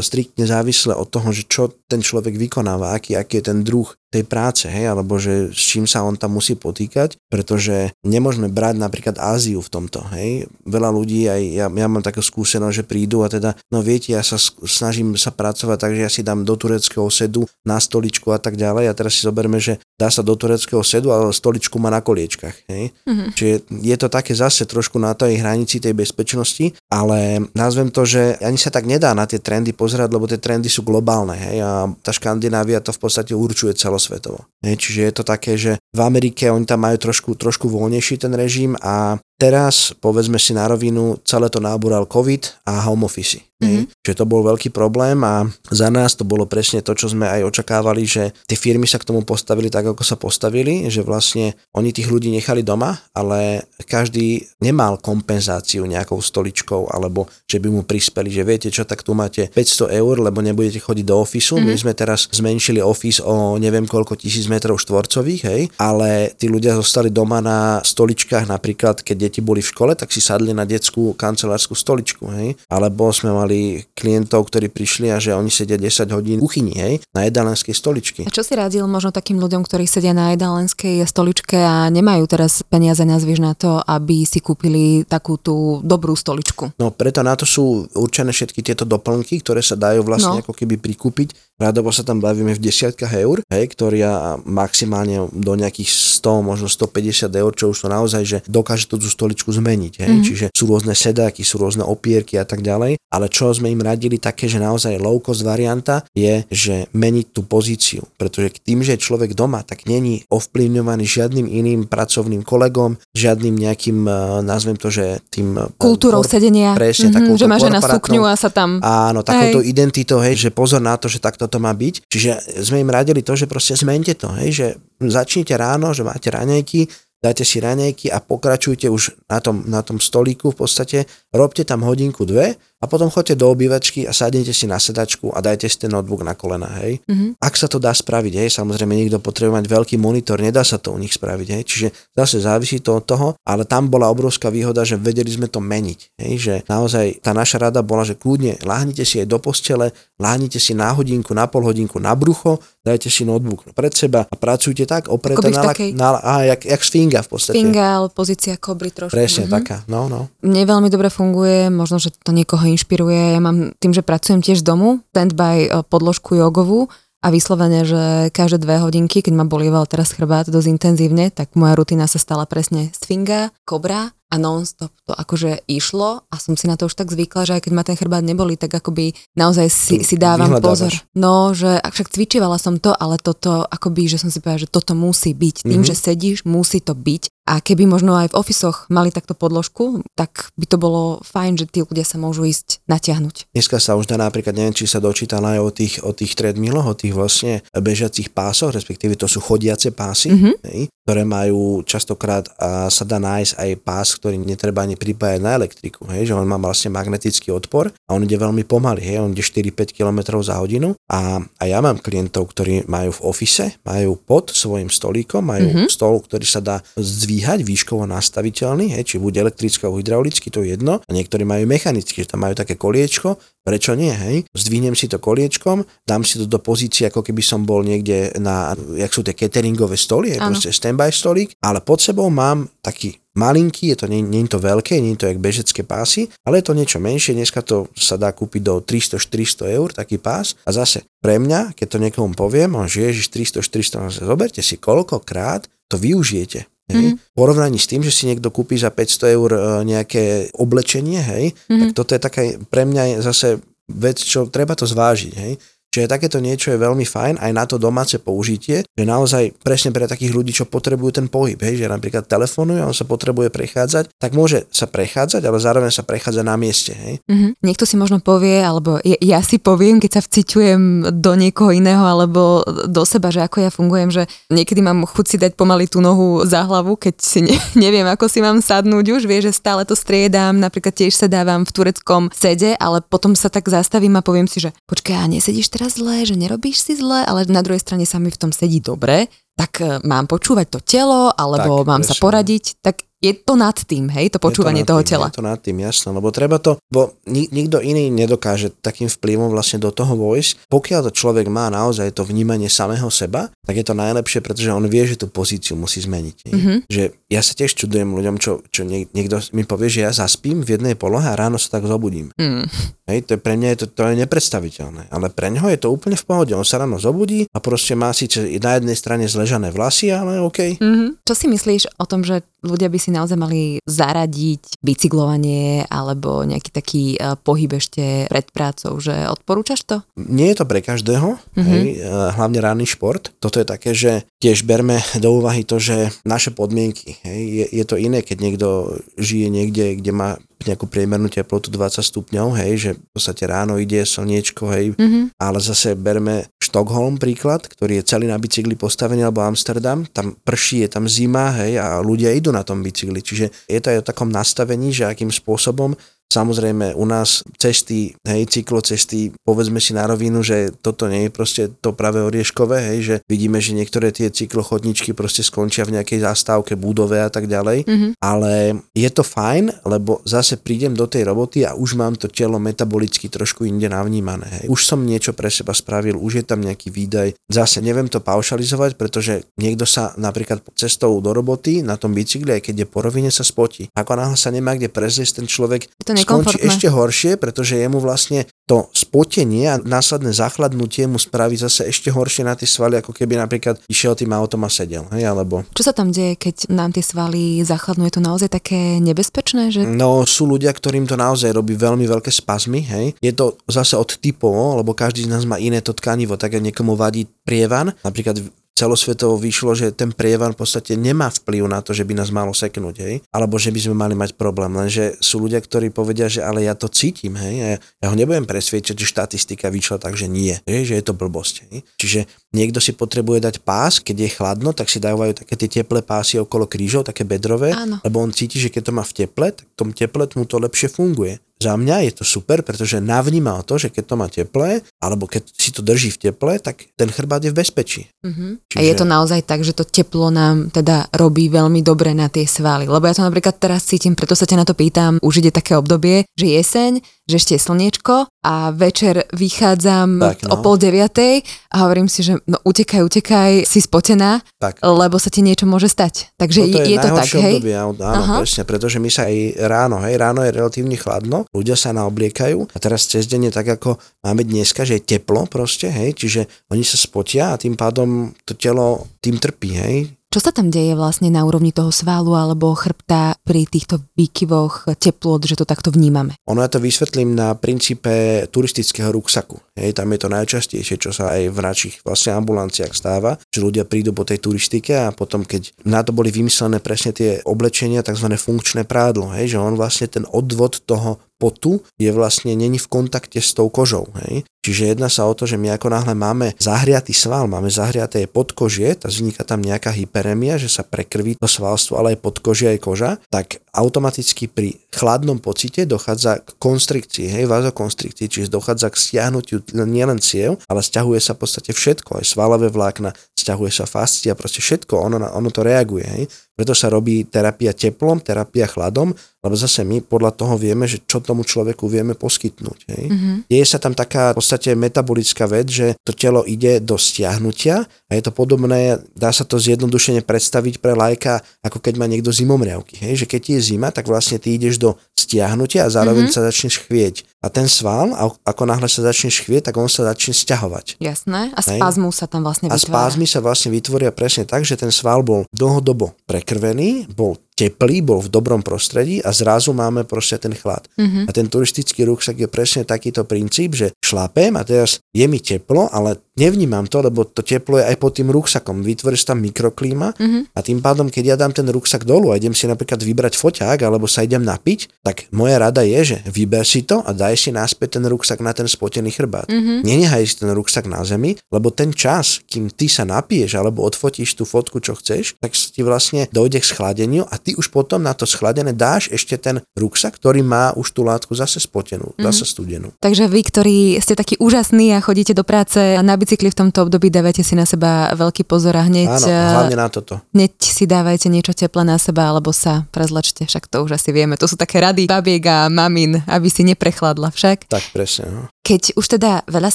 striktne závislé od toho, že čo ten človek vykonáva, aký, aký je ten druh tej práce, hej, alebo že s čím sa on tam musí potýkať, pretože nemôžeme brať napríklad Áziu v tomto, hej. Veľa ľudí, aj ja, ja mám takú skúsenosť, že prídu a teda, no viete, ja sa snažím sa pracovať tak, že ja si dám do tureckého sedu na stoličku a tak ďalej a teraz si zoberme, že dá sa do tureckého sedu, ale stoličku má na koliečkach, hej. Mm-hmm. Čiže je to také zase trošku na tej hranici tej bezpečnosti, ale nazvem to, že ani sa tak nedá na tie trendy pozerať, lebo tie trendy sú globálne, hej, a tá Škandinávia to v podstate určuje celo celosvetovo. Čiže je to také, že v Amerike oni tam majú trošku, trošku voľnejší ten režim a Teraz, povedzme si na rovinu, celé to náboral COVID a home office. Mm-hmm. Čiže to bol veľký problém a za nás to bolo presne to, čo sme aj očakávali, že tie firmy sa k tomu postavili tak, ako sa postavili, že vlastne oni tých ľudí nechali doma, ale každý nemal kompenzáciu nejakou stoličkou alebo že by mu prispeli, že viete čo, tak tu máte 500 eur, lebo nebudete chodiť do ofisu. Mm-hmm. My sme teraz zmenšili office o neviem koľko tisíc metrov štvorcových, hej, ale tí ľudia zostali doma na stoličkách napríklad, keď deti boli v škole, tak si sadli na detskú kancelárskú stoličku, hej. Alebo sme mali klientov, ktorí prišli a že oni sedia 10 hodín v kuchyni, hej, na jedalenskej stoličke.
A čo si radil možno takým ľuďom, ktorí sedia na jedalenskej stoličke a nemajú teraz peniaze nazvieš na to, aby si kúpili takú tú dobrú stoličku?
No preto na to sú určené všetky tieto doplnky, ktoré sa dajú vlastne no. ako keby prikúpiť. Radovo sa tam bavíme v desiatkách eur, hej, ktoria maximálne do nejakých 100, možno 150 eur, čo už to naozaj, že dokáže tú stoličku zmeniť. Hej? Mm-hmm. Čiže sú rôzne sedáky, sú rôzne opierky a tak ďalej. Ale čo sme im radili také, že naozaj low cost varianta je, že meniť tú pozíciu. Pretože tým, že je človek doma, tak není ovplyvňovaný žiadnym iným pracovným kolegom, žiadnym nejakým, e, nazvem to, že tým...
E, Kultúrou korp- sedenia.
Presne, mm-hmm,
že máš na sukňu a sa tam...
Áno, takouto identitou, hej, že pozor na to, že takto to má byť. Čiže sme im radili to, že proste zmente to, hej, že začnite ráno, že máte raňajky, dajte si raňajky a pokračujte už na tom, na tom stolíku v podstate, robte tam hodinku, dve a potom choďte do obývačky a sadnite si na sedačku a dajte si ten notebook na kolena, hej. Mm-hmm. Ak sa to dá spraviť, hej, samozrejme niekto potrebuje mať veľký monitor, nedá sa to u nich spraviť, hej, čiže zase závisí to od toho, ale tam bola obrovská výhoda, že vedeli sme to meniť, hej, že naozaj tá naša rada bola, že kľudne láhnite si aj do postele, láhnite si na hodinku, na pol hodinku na brucho, dajte si notebook pred seba a pracujte tak, opretá na, takej... na, a, jak, jak sfinga v podstate.
Sfinga, pozícia kobry trošku.
Presne, mm-hmm. taká, no, no.
Mne veľmi dobre funguje, možno, že to niekoho inšpiruje. Ja mám tým, že pracujem tiež z domu, stand-by e, podložku jogovú a vyslovene, že každé dve hodinky, keď ma bolieval teraz chrbát dosť intenzívne, tak moja rutina sa stala presne sfinga, kobra a non-stop to akože išlo a som si na to už tak zvykla, že aj keď ma ten chrbát neboli, tak akoby naozaj si, si dávam pozor. No, že však cvičívala som to, ale toto akoby, že som si povedala, že toto musí byť. Tým, mm-hmm. že sedíš, musí to byť. A keby možno aj v ofisoch mali takto podložku, tak by to bolo fajn, že tí ľudia sa môžu ísť natiahnuť.
Dneska sa už dá napríklad, neviem, či sa dočítala aj o tých, o tých treadmilloch, o tých vlastne bežiacich pásoch, respektíve to sú chodiace pásy, mm-hmm. ktoré majú častokrát a sa dá nájsť aj pás, ktorý netreba ani pripájať na elektriku, hej, že on má vlastne magnetický odpor a on ide veľmi pomaly, hej, on ide 4-5 km za hodinu a, a ja mám klientov, ktorí majú v ofise, majú pod svojim stolíkom, majú mm-hmm. stol, ktorý sa dá zdvíhať, výškovo nastaviteľný, hej, či bude elektrický alebo hydraulický, to je jedno, a niektorí majú mechanický, že tam majú také koliečko, prečo nie, hej, zdvihnem si to koliečkom, dám si to do pozície, ako keby som bol niekde na, jak sú tie cateringové stoly, je proste standby stolík, ale pod sebou mám taký malinký, je to, nie, nie je to veľké, nie je to jak bežecké pásy, ale je to niečo menšie, dneska to sa dá kúpiť do 300-400 eur, taký pás. A zase pre mňa, keď to niekomu poviem, on že ježiš 300-400, zoberte si koľkokrát to využijete. Hej. Mm-hmm. Porovnaní s tým, že si niekto kúpi za 500 eur e, nejaké oblečenie, hej, mm-hmm. tak toto je taká, pre mňa je zase vec, čo treba to zvážiť, hej Čiže takéto niečo je veľmi fajn aj na to domáce použitie, že naozaj presne pre takých ľudí, čo potrebujú ten pohyb, hej, že napríklad telefonuje on sa potrebuje prechádzať, tak môže sa prechádzať, ale zároveň sa prechádza na mieste. Hej.
Mm-hmm. Niekto si možno povie, alebo ja, ja si poviem, keď sa vciťujem do niekoho iného alebo do seba, že ako ja fungujem, že niekedy mám chuť si dať pomaly tú nohu za hlavu, keď si ne, neviem, ako si mám sadnúť už, vie, že stále to striedam, napríklad tiež sedávam v tureckom sede, ale potom sa tak zastavím a poviem si, že počkaj, a nesedíš teraz zle, že nerobíš si zle, ale na druhej strane sa mi v tom sedí dobre, tak e, mám počúvať to telo, alebo tak, mám presne. sa poradiť, tak je to nad tým, hej, to počúvanie to toho
tým,
tela.
Je to nad tým, jasné, lebo treba to, bo nik, nikto iný nedokáže takým vplyvom vlastne do toho vojsť. Pokiaľ to človek má naozaj to vnímanie samého seba, tak je to najlepšie, pretože on vie, že tú pozíciu musí zmeniť. Mm-hmm. Že ja sa tiež čudujem ľuďom, čo, čo niek- niekto mi povie, že ja zaspím v jednej polohe a ráno sa tak zobudím. Mm. Hej, to je pre mňa je to, to je nepredstaviteľné, ale pre ňoho je to úplne v pohode. On sa ráno zobudí a proste má síce na jednej strane zležané vlasy, ale OK.
Mm-hmm. Čo si myslíš o tom, že ľudia by si naozaj mali zaradiť bicyklovanie alebo nejaký taký uh, pohyb ešte pred prácou, že odporúčaš to?
Nie je to pre každého, mm-hmm. hej, uh, hlavne ranný šport. Toto je také, že tiež berme do úvahy to, že naše podmienky, hej, je, je to iné, keď niekto žije niekde, kde má nejakú priemernú teplotu 20 stupňov, hej, že v podstate ráno ide slniečko, hej, mm-hmm. ale zase berme Štokholm príklad, ktorý je celý na bicykli postavený, alebo Amsterdam, tam prší, je tam zima, hej, a ľudia idú na tom bicykli, čiže je to aj o takom nastavení, že akým spôsobom Samozrejme u nás cesty, hej, cyklocesty, povedzme si na rovinu, že toto nie je proste to práve orieškové, hej, že vidíme, že niektoré tie cyklochodničky proste skončia v nejakej zastávke, budove a tak ďalej, mm-hmm. ale je to fajn, lebo zase prídem do tej roboty a už mám to telo metabolicky trošku inde navnímané, hej. Už som niečo pre seba spravil, už je tam nejaký výdaj. Zase neviem to paušalizovať, pretože niekto sa napríklad cestou do roboty na tom bicykli, aj keď je po rovine, sa spotí. Ako náhle sa nemá kde prezliesť ten človek,
to
skončí ešte horšie, pretože jemu vlastne to spotenie a následné zachladnutie mu spraví zase ešte horšie na tie svaly, ako keby napríklad išiel tým autom a sedel. Hej, alebo...
Čo sa tam deje, keď nám tie svaly zachladnú? Je to naozaj také nebezpečné? Že...
No sú ľudia, ktorým to naozaj robí veľmi veľké spazmy. Hej. Je to zase od typov, lebo každý z nás má iné to tkanivo, tak niekomu vadí prievan. Napríklad celosvetovo vyšlo, že ten prievan v podstate nemá vplyv na to, že by nás malo seknúť, hej? alebo že by sme mali mať problém, lenže sú ľudia, ktorí povedia, že ale ja to cítim, hej? A ja ho nebudem presviečať, že štatistika vyšla tak, že nie, hej? že je to blbosť. Hej? Čiže niekto si potrebuje dať pás, keď je chladno, tak si dávajú také tie teplé pásy okolo krížov, také bedrové, Áno. lebo on cíti, že keď to má v teple, tak v tom teple mu to lepšie funguje. Za mňa je to super, pretože navníma to, že keď to má teplé, alebo keď si to drží v teple, tak ten chrbát je v bezpečí.
Uh-huh. Čiže... A je to naozaj tak, že to teplo nám teda robí veľmi dobre na tie svaly. Lebo ja to napríklad teraz cítim, preto sa ťa na to pýtam, už ide také obdobie, že jeseň, že ešte je slniečko a večer vychádzam tak, no. o pol deviatej a hovorím si, že no utekaj, utekaj, si spotená, tak. lebo sa ti niečo môže stať. Takže no to je, je to tak, hej?
Obdobie, áno, Aha. presne, pretože my sa aj ráno, hej, ráno je relatívne chladno, ľudia sa naobliekajú a teraz cez deň je tak, ako máme dneska, že je teplo proste, hej, čiže oni sa spotia a tým pádom to telo tým trpí, hej,
čo sa tam deje vlastne na úrovni toho svalu alebo chrbta pri týchto výkyvoch teplot, že to takto vnímame?
Ono ja to vysvetlím na princípe turistického ruksaku. Hej, tam je to najčastejšie, čo sa aj v našich vlastne ambulanciách stáva, že ľudia prídu po tej turistike a potom, keď na to boli vymyslené presne tie oblečenia, tzv. funkčné prádlo, hej, že on vlastne ten odvod toho potu je vlastne není v kontakte s tou kožou. Hej? Čiže jedná sa o to, že my ako náhle máme zahriatý sval, máme zahriaté podkožie, tak vzniká tam nejaká hyperemia, že sa prekrví to svalstvo, ale aj podkožie, aj koža, tak automaticky pri chladnom pocite dochádza k konstrikcii, hej, vazokonstrikcii, čiže dochádza k stiahnutiu nielen ciev, ale stiahuje sa v podstate všetko, aj svalové vlákna, stiahuje sa fascia, proste všetko, ono, ono to reaguje, hej. Preto sa robí terapia teplom, terapia chladom, lebo zase my podľa toho vieme, že čo tomu človeku vieme poskytnúť. Hej. Mm-hmm. Deje sa tam taká v podstate metabolická vec, že to telo ide do stiahnutia a je to podobné, dá sa to zjednodušene predstaviť pre lajka, ako keď má niekto zimomriavky. Hej. Že keď je zima, tak vlastne ty ideš do stiahnutia a zároveň mm-hmm. sa začneš chvieť. A ten sval, ako náhle sa začne chvieť, tak on sa začne stiahovať.
Jasné. A spazmu sa tam vlastne vytvára.
A spazmy sa vlastne vytvoria presne tak, že ten sval bol dlhodobo prekrvený, bol teplý, bol v dobrom prostredí a zrazu máme proste ten chlad.
Mhm.
A ten turistický ruksak je presne takýto princíp, že šlapem a teraz je mi teplo, ale nevnímam to, lebo to teplo je aj pod tým ruksakom. Vytvorí sa tam mikroklíma
Mhm.
a tým pádom, keď ja dám ten ruksak dolu a idem si napríklad vybrať foťák alebo sa idem napiť, tak moja rada je, že vyber si to a daj si naspäť ten ruksak na ten spotený chrbát.
Mhm.
Nenehaj si ten ruksak na zemi, lebo ten čas, kým ty sa napiješ alebo odfotíš tú fotku, čo chceš, tak ti vlastne dojde k schladeniu a ty už potom na to schladené dáš ešte ten ruksak, ktorý má už tú látku zase spotenú, zase studenú.
Takže vy, ktorí ste takí úžasní a chodíte do práce na bicykli v tomto období, dávajte si na seba veľký pozor a hneď,
Áno,
eh,
hlavne na toto.
hneď si dávajte niečo teplé na seba, alebo sa prezlečte, však to už asi vieme. To sú také rady babiek a mamin, aby si neprechladla však.
Tak presne. No.
Keď už teda veľa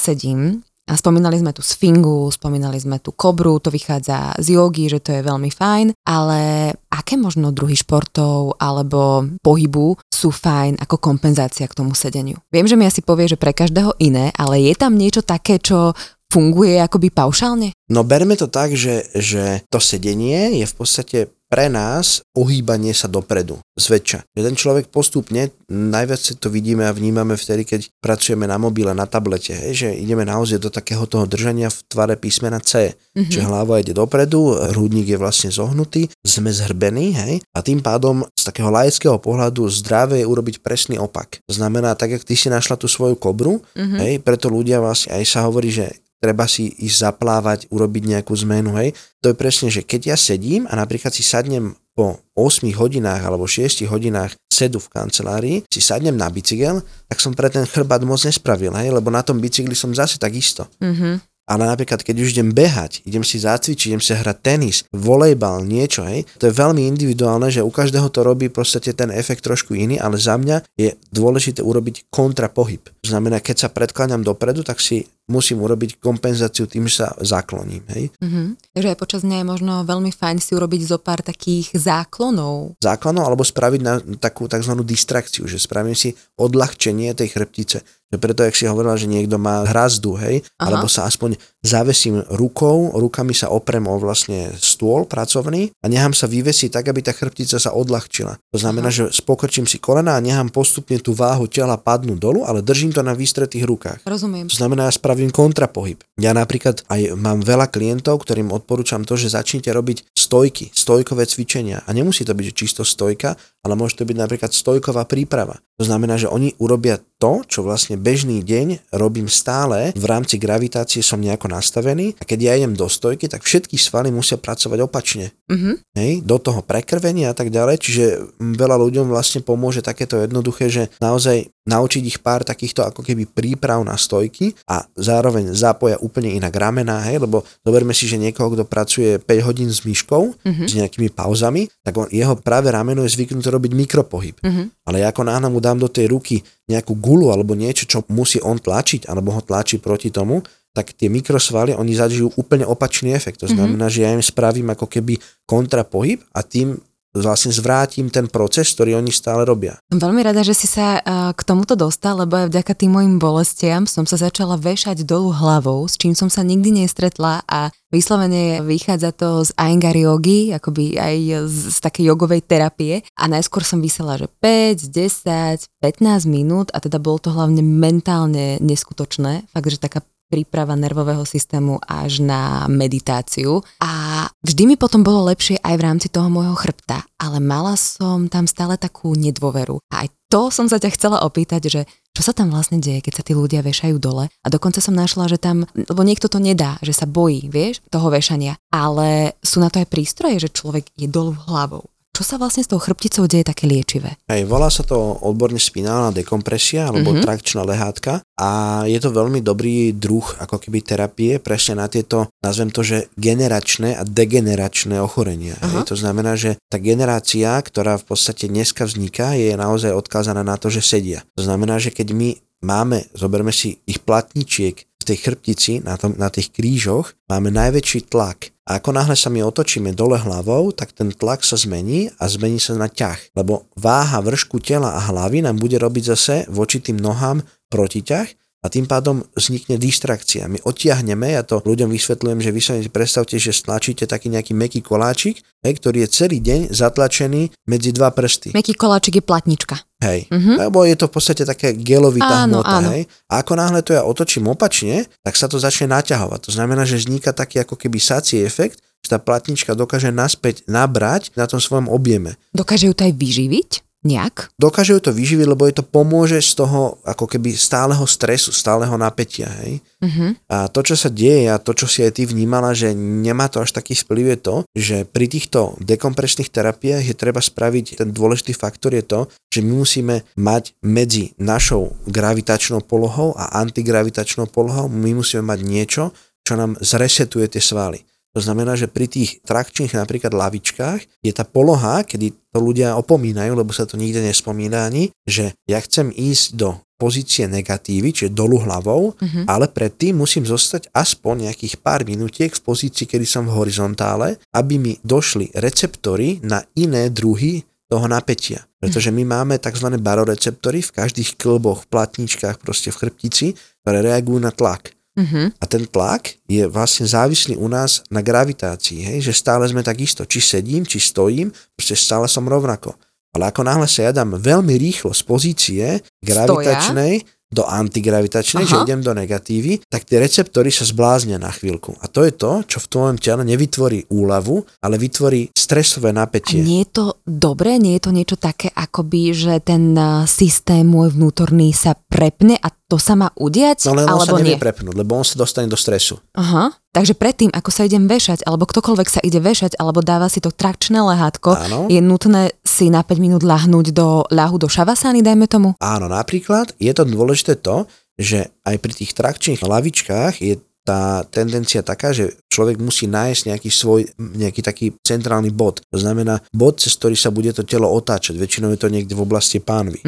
sedím, a spomínali sme tu sfingu, spomínali sme tu kobru, to vychádza z jogy, že to je veľmi fajn, ale aké možno druhy športov alebo pohybu sú fajn ako kompenzácia k tomu sedeniu? Viem, že mi asi povie, že pre každého iné, ale je tam niečo také, čo funguje akoby paušálne?
No berme to tak, že, že to sedenie je v podstate pre nás ohýbanie sa dopredu, zväčša. Jeden človek postupne, najviac si to vidíme a vnímame vtedy, keď pracujeme na mobile, na tablete, hej, že ideme naozaj do takého toho držania v tvare písmena C. Mm-hmm. Čiže hlava ide dopredu, hrudník je vlastne zohnutý, sme zhrbení, hej, a tým pádom z takého laického pohľadu zdravé je urobiť presný opak. Znamená, tak, jak ty si našla tú svoju kobru, mm-hmm. hej, preto ľudia vlastne aj sa hovorí, že treba si ísť zaplávať, urobiť nejakú zmenu, hej. To je presne, že keď ja sedím a napríklad si sadnem po 8 hodinách alebo 6 hodinách sedu v kancelárii, si sadnem na bicykel, tak som pre ten chrbát moc nespravil, hej, lebo na tom bicykli som zase takisto.
Mhm.
Ale napríklad, keď už idem behať, idem si zacvičiť, idem si hrať tenis, volejbal, niečo, hej, to je veľmi individuálne, že u každého to robí podstate ten efekt trošku iný, ale za mňa je dôležité urobiť kontrapohyb. To znamená, keď sa predkláňam dopredu, tak si musím urobiť kompenzáciu tým, že sa zakloním, hej.
Mhm. Takže aj počas dňa je možno veľmi fajn si urobiť zo pár takých záklonov.
Záklonom alebo spraviť na takú tzv. distrakciu, že spravím si odľahčenie tej chrbtice. Preto, jak si hovorila, že niekto má hrazdu, hej,
Aha.
alebo sa aspoň zavesím rukou, rukami sa oprem o vlastne stôl pracovný a nechám sa vyvesiť tak, aby tá chrbtica sa odľahčila. To znamená, že spokrčím si kolena a nechám postupne tú váhu tela padnúť dolu, ale držím to na vystretých rukách.
Rozumiem.
To znamená, ja spravím kontrapohyb. Ja napríklad aj mám veľa klientov, ktorým odporúčam to, že začnite robiť stojky, stojkové cvičenia. A nemusí to byť čisto stojka, ale môže to byť napríklad stojková príprava. To znamená, že oni urobia to, čo vlastne bežný deň robím stále, v rámci gravitácie som nejako nastavený a keď ja idem do stojky, tak všetky svaly musia pracovať opačne.
Mhm.
Hej, do toho prekrvenia a tak ďalej, čiže veľa ľuďom vlastne pomôže takéto jednoduché, že naozaj naučiť ich pár takýchto ako keby príprav na stojky a zároveň zapoja úplne inak ramená, hej, lebo zoberme si, že niekoho, kto pracuje 5 hodín s myškou,
Mhm.
s nejakými pauzami, tak on, jeho práve rameno je zvyknuté robiť mikropohyb.
Mhm.
Ale ja ako náhle mu dám do tej ruky nejakú gulu alebo niečo, čo musí on tlačiť, alebo ho tlačí proti tomu, tak tie mikrosvaly, oni zažijú úplne opačný efekt. To znamená, že ja im spravím ako keby kontrapohyb a tým vlastne zvrátim ten proces, ktorý oni stále robia.
Som veľmi rada, že si sa uh, k tomuto dostal, lebo aj vďaka tým mojim bolestiam som sa začala vešať dolu hlavou, s čím som sa nikdy nestretla a vyslovene vychádza to z Iyengar jogy, akoby aj z, z takej jogovej terapie a najskôr som vysela, že 5, 10, 15 minút a teda bolo to hlavne mentálne neskutočné, fakt, že taká príprava nervového systému až na meditáciu a vždy mi potom bolo lepšie aj v rámci toho môjho chrbta, ale mala som tam stále takú nedôveru. A aj to som sa ťa chcela opýtať, že čo sa tam vlastne deje, keď sa tí ľudia vešajú dole a dokonca som našla, že tam, lebo niekto to nedá, že sa bojí, vieš, toho vešania, ale sú na to aj prístroje, že človek je dolu hlavou. Čo sa vlastne s tou chrbticou deje také liečivé?
Hej, volá sa to odborne spinálna dekompresia alebo
Mhm.
mm-hmm. trakčná lehátka a je to veľmi dobrý druh ako keby terapie presne na tieto, nazvem to, že generačné a degeneračné ochorenia.
Aha.
Hej, to znamená, že tá generácia, ktorá v podstate dneska vzniká, je naozaj odkázaná na to, že sedia. To znamená, že keď my máme, zoberme si ich platničiek tej chrbtici, na, tom, na tých krížoch, máme najväčší tlak. A ako náhle sa my otočíme dole hlavou, tak ten tlak sa zmení a zmení sa na ťah. Lebo váha vršku tela a hlavy nám bude robiť zase voči tým nohám protiťah a tým pádom vznikne distrakcia. My odtiahneme, ja to ľuďom vysvetľujem, že vy sa predstavte, že stlačíte taký nejaký meký koláčik, hej, ktorý je celý deň zatlačený medzi dva prsty.
Meký koláčik je platnička.
Hej, uh-huh. lebo je to v podstate také gelovitá áno, hmota, áno. hej. A ako náhle to ja otočím opačne, tak sa to začne naťahovať. To znamená, že vzniká taký ako keby sací efekt, že tá platnička dokáže naspäť nabrať na tom svojom objeme.
Dokáže ju to aj vyživiť? Nejak?
Dokáže ju to vyživiť, lebo je to pomôže z toho ako keby stáleho stresu, stáleho napätia. Hej? Uh-huh. A to, čo sa deje a to, čo si aj ty vnímala, že nemá to až taký vplyv je to, že pri týchto dekompresných terapiách je treba spraviť, ten dôležitý faktor je to, že my musíme mať medzi našou gravitačnou polohou a antigravitačnou polohou, my musíme mať niečo, čo nám zresetuje tie svaly. To znamená, že pri tých trakčných napríklad lavičkách je tá poloha, kedy to ľudia opomínajú, lebo sa to nikde nespomína ani, že ja chcem ísť do pozície negatívy, čiže dolu hlavou, uh-huh. ale predtým musím zostať aspoň nejakých pár minutiek v pozícii, kedy som v horizontále, aby mi došli receptory na iné druhy toho napätia. Pretože my máme tzv. baroreceptory v každých klboch, v platničkách, proste v chrbtici, ktoré reagujú na tlak. Uh-huh. A ten tlak je vlastne závislý u nás na gravitácii, hej? že stále sme tak isto, či sedím, či stojím, proste stále som rovnako. Ale ako náhle sa ja dám veľmi rýchlo z pozície gravitačnej, Stoja? do antigravitačnej, Aha. že idem do negatívy, tak tie receptory sa zbláznia na chvíľku. A to je to, čo v tvojom tele nevytvorí úľavu, ale vytvorí stresové napätie.
A nie je to dobré? Nie je to niečo také, akoby, že ten eh, systém môj vnútorný sa prepne a to sa má udiať?
No len
on
alebo
sa
nevie
nie?
prepnúť, lebo on sa dostane do stresu.
Aha, takže predtým, ako sa idem vešať, alebo ktokoľvek sa ide vešať, alebo dáva si to trakčné lehátko,
Áno.
je nutné si na 5 minút lahnúť do ľahu do šavasány, dajme tomu?
Áno, napríklad je to dôležité to, že aj pri tých trakčných lavičkách je tá tendencia taká, že človek musí nájsť nejaký svoj, nejaký taký centrálny bod. To znamená bod, cez ktorý sa bude to telo otáčať. Väčšinou je to niekde v oblasti pánvy.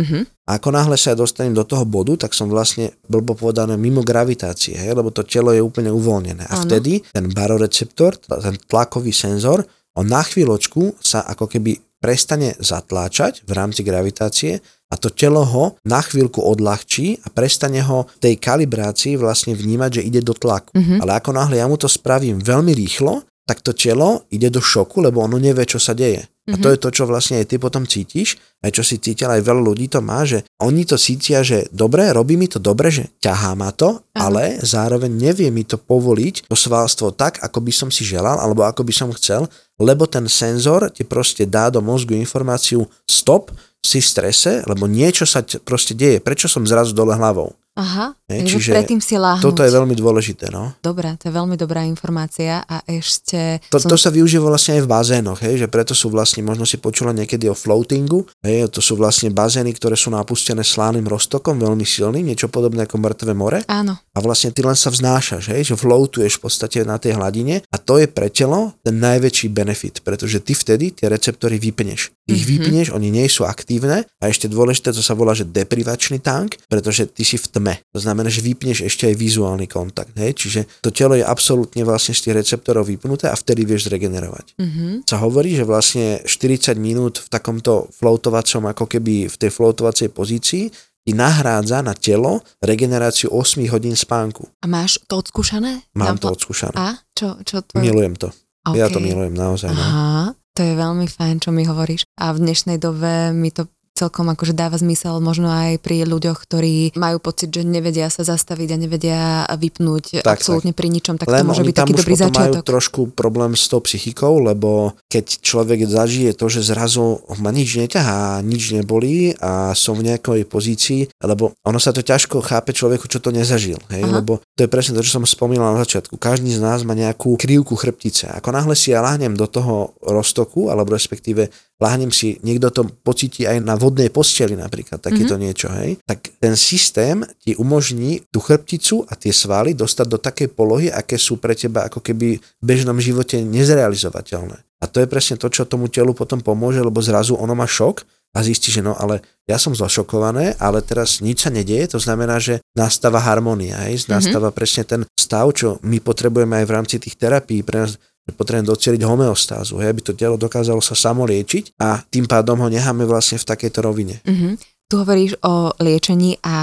A ako náhle sa ja dostanem do toho bodu, tak som vlastne, blbo povedané, mimo gravitácie, hej, lebo to telo je úplne uvoľnené. A ano. vtedy ten baroreceptor, ten tlakový senzor, on na chvíľočku sa ako keby prestane zatláčať v rámci gravitácie a to telo ho na chvíľku odľahčí a prestane ho v tej kalibrácii vlastne vnímať, že ide do tlaku. Mm-hmm. Ale ako náhle ja mu to spravím veľmi rýchlo, tak to telo ide do šoku, lebo ono nevie, čo sa deje. Mm-hmm. A to mhm. je to, čo vlastne aj ty potom cítiš, aj čo si cítil, aj veľa ľudí to má, že oni to cítia, že dobre, robí mi to dobre, že ťahá ma to, Aha. ale zároveň nevie mi to povoliť, to svalstvo tak, ako by som si želal, alebo ako by som chcel, lebo ten senzor ti proste dá do mozgu informáciu stop, si v strese, lebo niečo sa proste deje. Prečo som zrazu dole hlavou?
Aha, ne, čiže predtým si láhnuť.
Toto je veľmi dôležité, no.
Dobre, to je veľmi dobrá informácia a ešte...
To, som... to sa využíva vlastne aj v bazénoch, hej, že preto sú vlastne, možno si počula niekedy o floatingu, hej, to sú vlastne bazény, ktoré sú napustené slánnym roztokom, veľmi silným, niečo podobné ako mŕtve more.
Áno.
A vlastne ty len sa vznášaš, hej, že floatuješ v podstate na tej hladine a to je pre telo ten najväčší benefit, pretože ty vtedy tie receptory vypneš. Ty ich mm-hmm. vypneš, oni nie sú aktívne a ešte dôležité, to sa volá, že deprivačný tank, pretože ty si v tme tme. To znamená, že vypneš ešte aj vizuálny kontakt. Hej? Čiže to telo je absolútne vlastne z tých receptorov vypnuté a vtedy vieš zregenerovať. Mm-hmm. Sa hovorí, že vlastne 40 minút v takomto floatovacom, ako keby v tej floatovacej pozícii, ti nahrádza na telo regeneráciu 8 hodín spánku.
A máš to odskúšané?
Mám to odskúšané.
A? Čo, čo to...
Milujem to. Okay. Ja to milujem naozaj. No.
Aha, to je veľmi fajn, čo mi hovoríš. A v dnešnej dobe mi to celkom akože dáva zmysel možno aj pri ľuďoch, ktorí majú pocit, že nevedia sa zastaviť a nevedia vypnúť tak, absolútne tak. pri ničom, tak Len to môže byť taký dobrý začiatok.
majú trošku problém s tou psychikou, lebo keď človek zažije to, že zrazu ma nič neťahá, nič nebolí a som v nejakej pozícii, lebo ono sa to ťažko chápe človeku, čo to nezažil. Hej? Lebo to je presne to, čo som spomínal na začiatku. Každý z nás má nejakú krivku chrbtice. Ako náhle si ja láhnem do toho roztoku, alebo respektíve láhnem si, niekto to pocíti aj na vodnej posteli napríklad, takéto mm-hmm. niečo, hej, tak ten systém ti umožní tú chrbticu a tie svaly dostať do takej polohy, aké sú pre teba ako keby v bežnom živote nezrealizovateľné. A to je presne to, čo tomu telu potom pomôže, lebo zrazu ono má šok a zistí, že no ale ja som zašokované, ale teraz nič sa nedieje, to znamená, že nastáva harmónia, hej? Mhm. nastáva mm-hmm. presne ten stav, čo my potrebujeme aj v rámci tých terapií, pre nás potrebujeme doceliť homeostázu, hej, aby to telo dokázalo sa samoliečiť a tým pádom ho necháme vlastne v takejto rovine.
Mm-hmm. Tu hovoríš o liečení a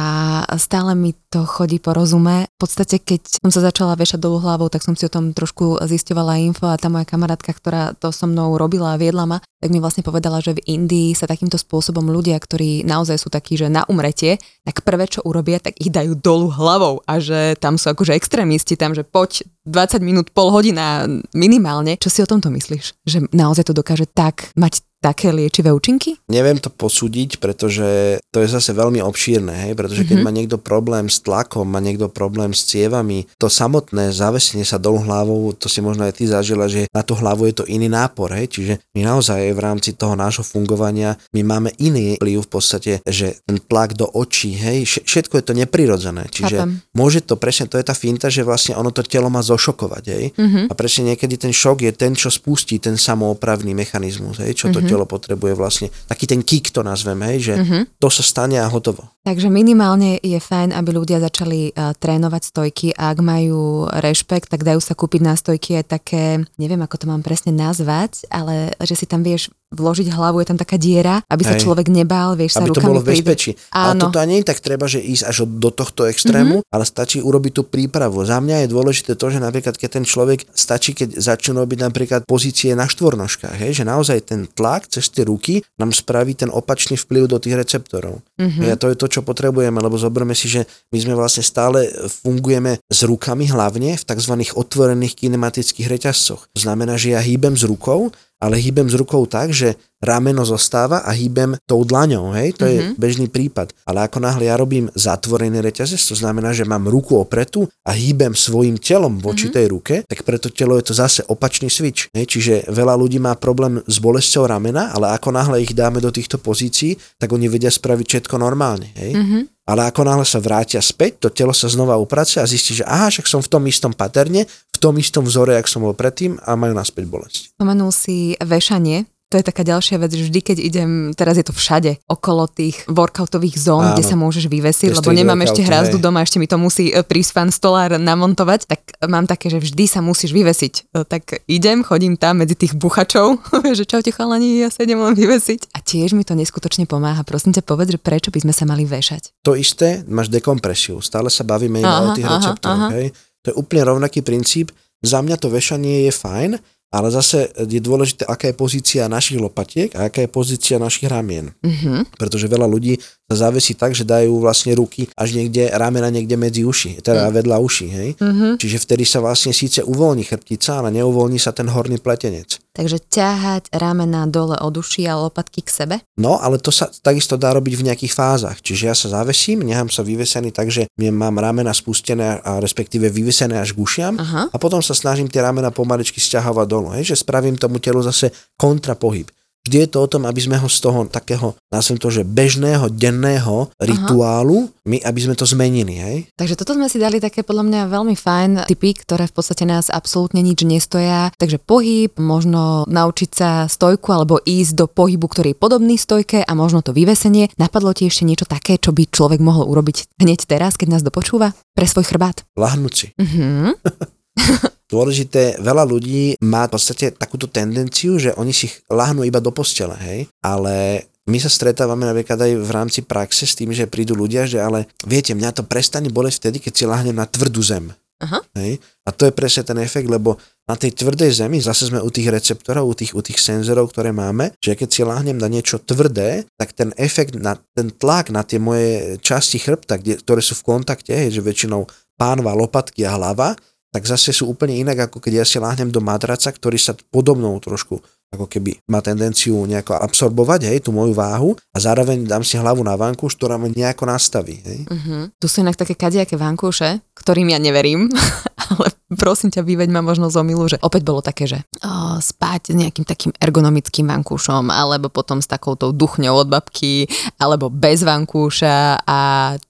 stále mi to chodí po rozume. V podstate, keď som sa začala vešať dolu hlavou, tak som si o tom trošku zisťovala info a tá moja kamarátka, ktorá to so mnou robila a viedla ma, tak mi vlastne povedala, že v Indii sa takýmto spôsobom ľudia, ktorí naozaj sú takí, že na umretie, tak prvé, čo urobia, tak ich dajú dolu hlavou a že tam sú akože extrémisti, tam, že poď 20 minút, pol hodina minimálne. Čo si o tomto myslíš? Že naozaj to dokáže tak mať také liečivé účinky?
Neviem to posúdiť, pretože to je zase veľmi obšírne, hej? pretože keď mm-hmm. má niekto problém s tlakom, má niekto problém s cievami, to samotné zavesenie sa dolu hlavou, to si možno aj ty zažila, že na tú hlavu je to iný nápor, hej? čiže my naozaj v rámci toho nášho fungovania, my máme iný vplyv v podstate, že ten tlak do očí, hej, všetko je to neprirodzené, čiže Chápem. môže to presne, to je tá finta, že vlastne ono to telo má zošokovať, hej? Mm-hmm. a presne niekedy ten šok je ten, čo spustí ten samoopravný mechanizmus, hej? čo to mm-hmm telo potrebuje vlastne. Taký ten kick to nazveme, hej, že uh-huh. to sa stane a hotovo.
Takže minimálne je fajn, aby ľudia začali uh, trénovať stojky a ak majú rešpekt, tak dajú sa kúpiť na stojky aj také, neviem ako to mám presne nazvať, ale že si tam vieš vložiť hlavu, je tam taká diera, aby sa Hej. človek nebál, vieš
aby
sa
rukami to bolo v bezpečí. Ale toto je tak treba, že ísť až do tohto extrému, mm-hmm. ale stačí urobiť tú prípravu. Za mňa je dôležité to, že napríklad keď ten človek stačí, keď začne robiť napríklad pozície na štvornožkách, hej, že naozaj ten tlak cez tie ruky nám spraví ten opačný vplyv do tých receptorov. Mm-hmm. Hej, a to je to, čo potrebujeme, lebo zoberme si, že my sme vlastne stále fungujeme s rukami hlavne v tzv. otvorených kinematických reťazcoch. To znamená, že ja hýbem s rukou ale hýbem s rukou tak, že rameno zostáva a hýbem tou dlaňou, hej, to mm-hmm. je mhm. bežný prípad. Ale ako náhle ja robím zatvorený reťazec, to znamená, že mám ruku opretú a hýbem svojim telom voči mm-hmm. tej ruke, tak preto telo je to zase opačný switch. Hej, čiže veľa ľudí má problém s bolesťou ramena, ale ako náhle ich dáme do týchto pozícií, tak oni vedia spraviť všetko normálne. Hej. Mm-hmm. Ale ako náhle sa vrátia späť, to telo sa znova upracuje a zistí, že aha, však som v tom istom paterne, v tom istom vzore, jak som bol predtým a majú naspäť bolesť.
Spomenul si vešanie, to je taká ďalšia vec, že vždy, keď idem, teraz je to všade, okolo tých workoutových zón, Áno. kde sa môžeš vyvesiť, lebo nemám ešte hrazdu doma, ešte mi to musí e, prísť pán stolár namontovať, tak mám také, že vždy sa musíš vyvesiť. E, tak idem, chodím tam medzi tých buchačov, že čaute chalani, ja sa idem len vyvesiť. A tiež mi to neskutočne pomáha. Prosím ťa povedz, že prečo by sme sa mali vešať.
To isté, máš dekompresiu. Stále sa bavíme iba aha, o tých receptoroch. Hej? To je úplne rovnaký princíp. Za mňa to vešanie je fajn, ale zase je dôležité, aká je pozícia našich lopatiek a aká je pozícia našich ramien. Mm-hmm. Pretože veľa ľudí sa zavesí tak, že dajú vlastne ruky až niekde, ramena niekde medzi uši, teda mm. vedľa uši, hej. Mm-hmm. Čiže vtedy sa vlastne síce uvoľní chrbtica, ale neuvoľní sa ten horný pletenec.
Takže ťahať ramena dole od uši a lopatky k sebe?
No, ale to sa takisto dá robiť v nejakých fázach. Čiže ja sa zavesím, nechám sa vyvesený tak, že mám ramena spustené a respektíve vyvesené až k ušiam Aha. a potom sa snažím tie ramena pomaličky stiahovať dolu, hej, že spravím tomu telu zase kontrapohyb. Vždy je to o tom, aby sme ho z toho takého, nazvem to, že bežného, denného rituálu, Aha. my, aby sme to zmenili, hej?
Takže toto sme si dali také podľa mňa veľmi fajn typy, ktoré v podstate nás absolútne nič nestoja. Takže pohyb, možno naučiť sa stojku alebo ísť do pohybu, ktorý je podobný stojke a možno to vyvesenie. Napadlo ti ešte niečo také, čo by človek mohol urobiť hneď teraz, keď nás dopočúva? Pre svoj chrbát.
Lahnúť si. Uh-huh. Dôležité, veľa ľudí má v podstate takúto tendenciu, že oni si lahnú iba do postele, hej, ale my sa stretávame napríklad aj v rámci praxe s tým, že prídu ľudia, že ale viete, mňa to prestane boleť vtedy, keď si lahnem na tvrdú zem. Aha. Hej? A to je presne ten efekt, lebo na tej tvrdej zemi, zase sme u tých receptorov, u tých, u tých senzorov, ktoré máme, že keď si lahnem na niečo tvrdé, tak ten efekt, na ten tlak na tie moje časti chrbta, kde, ktoré sú v kontakte, hej, že väčšinou pánva, lopatky a hlava, tak zase sú úplne inak, ako keď ja si láhnem do madraca, ktorý sa podobnou trošku ako keby má tendenciu nejako absorbovať, hej, tú moju váhu a zároveň dám si hlavu na vankúš, ktorá ma nejako nastaví, hej. Uh-huh.
Tu sú inak také kadejaké vankúše, ktorým ja neverím, ale prosím ťa, vyveď ma možno z omilu, že opäť bolo také, že o, spať s nejakým takým ergonomickým vankúšom, alebo potom s takoutou duchňou od babky, alebo bez vankúša a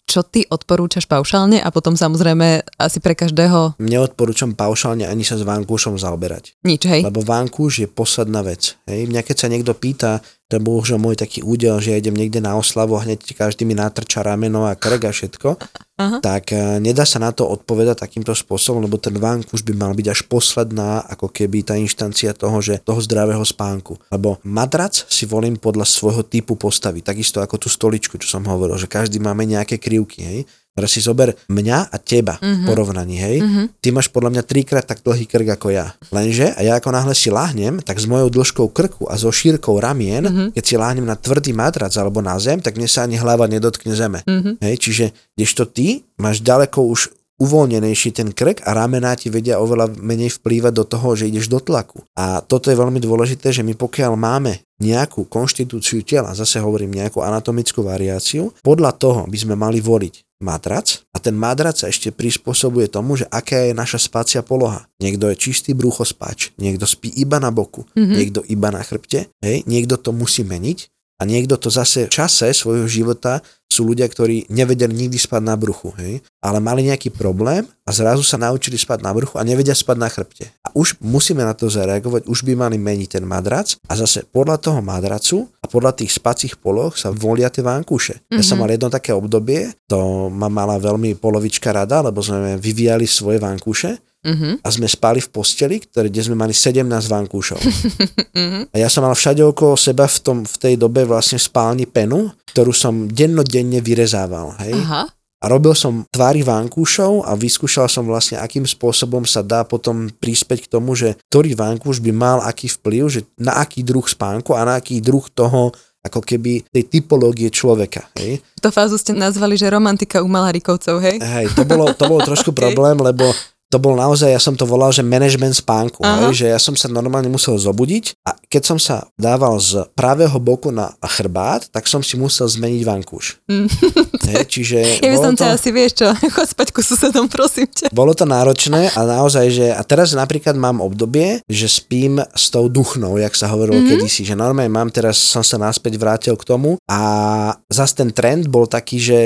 čo ty odporúčaš paušálne a potom samozrejme asi pre každého...
Neodporúčam paušálne ani sa s vankúšom zaoberať.
Nič, hej?
Lebo vankúš je posledná vec. Hej? Mňa keď sa niekto pýta, to bol už môj taký údel, že ja idem niekde na oslavu a hneď každý mi natrča rameno a krk a všetko, Aha. tak uh, nedá sa na to odpovedať takýmto spôsobom, lebo ten vankúš by mal byť až posledná, ako keby tá inštancia toho, že toho zdravého spánku. Lebo madrac si volím podľa svojho typu postavy, takisto ako tú stoličku, čo som hovoril, že každý máme nejaké krivky, hej. Teraz si zober mňa a teba mm-hmm. porovnaní, hej. Mm-hmm. Ty máš podľa mňa trikrát tak dlhý krk ako ja. Lenže, a ja ako náhle si láhnem, tak s mojou dĺžkou krku a so šírkou ramien, mm-hmm. keď si láhnem na tvrdý matrac alebo na zem, tak mne sa ani hlava nedotkne zeme. Mm-hmm. Hej, čiže kdežto ty máš ďaleko už uvoľnenejší ten krk a ramená ti vedia oveľa menej vplývať do toho, že ideš do tlaku. A toto je veľmi dôležité, že my pokiaľ máme nejakú konštitúciu tela, zase hovorím nejakú anatomickú variáciu, podľa toho by sme mali voliť matrac a ten matrac sa ešte prispôsobuje tomu, že aká je naša spácia poloha. Niekto je čistý spáč, niekto spí iba na boku, mm-hmm. niekto iba na chrbte, hej, niekto to musí meniť a niekto to zase v čase svojho života sú ľudia, ktorí nevedeli nikdy spať na bruchu, hej? ale mali nejaký problém a zrazu sa naučili spať na bruchu a nevedia spať na chrbte. A už musíme na to zareagovať, už by mali meniť ten madrac a zase podľa toho madracu a podľa tých spacích poloh sa volia tie vankúše. Mm-hmm. Ja som mhm. mal jedno také obdobie, to ma mala veľmi polovička rada, lebo sme vyvíjali svoje vankúše Uh-huh. A sme spali v posteli, ktoré, kde sme mali 17 vankúšov. uh-huh. A ja som mal všade okolo seba v, tom, v tej dobe vlastne spálni penu, ktorú som dennodenne vyrezával. Hej? Uh-huh. A robil som tvári vankúšov a vyskúšal som vlastne, akým spôsobom sa dá potom príspäť k tomu, že ktorý vankúš by mal aký vplyv, že na aký druh spánku a na aký druh toho ako keby tej typológie človeka. Hej.
To fázu ste nazvali, že romantika u Malarikovcov, hej?
Hej, to bolo, to bolo trošku okay. problém, lebo to bol naozaj, ja som to volal, že management spánku, hej, že ja som sa normálne musel zobudiť a keď som sa dával z pravého boku na chrbát, tak som si musel zmeniť vankúš. Mm. Hej, čiže
ja by som to... asi, vieš čo, chod spať ku susedom, prosím ťa.
Bolo to náročné a naozaj, že a teraz napríklad mám obdobie, že spím s tou duchnou, jak sa hovorilo mm-hmm. kedysi, že normálne mám, teraz som sa naspäť vrátil k tomu a zase ten trend bol taký, že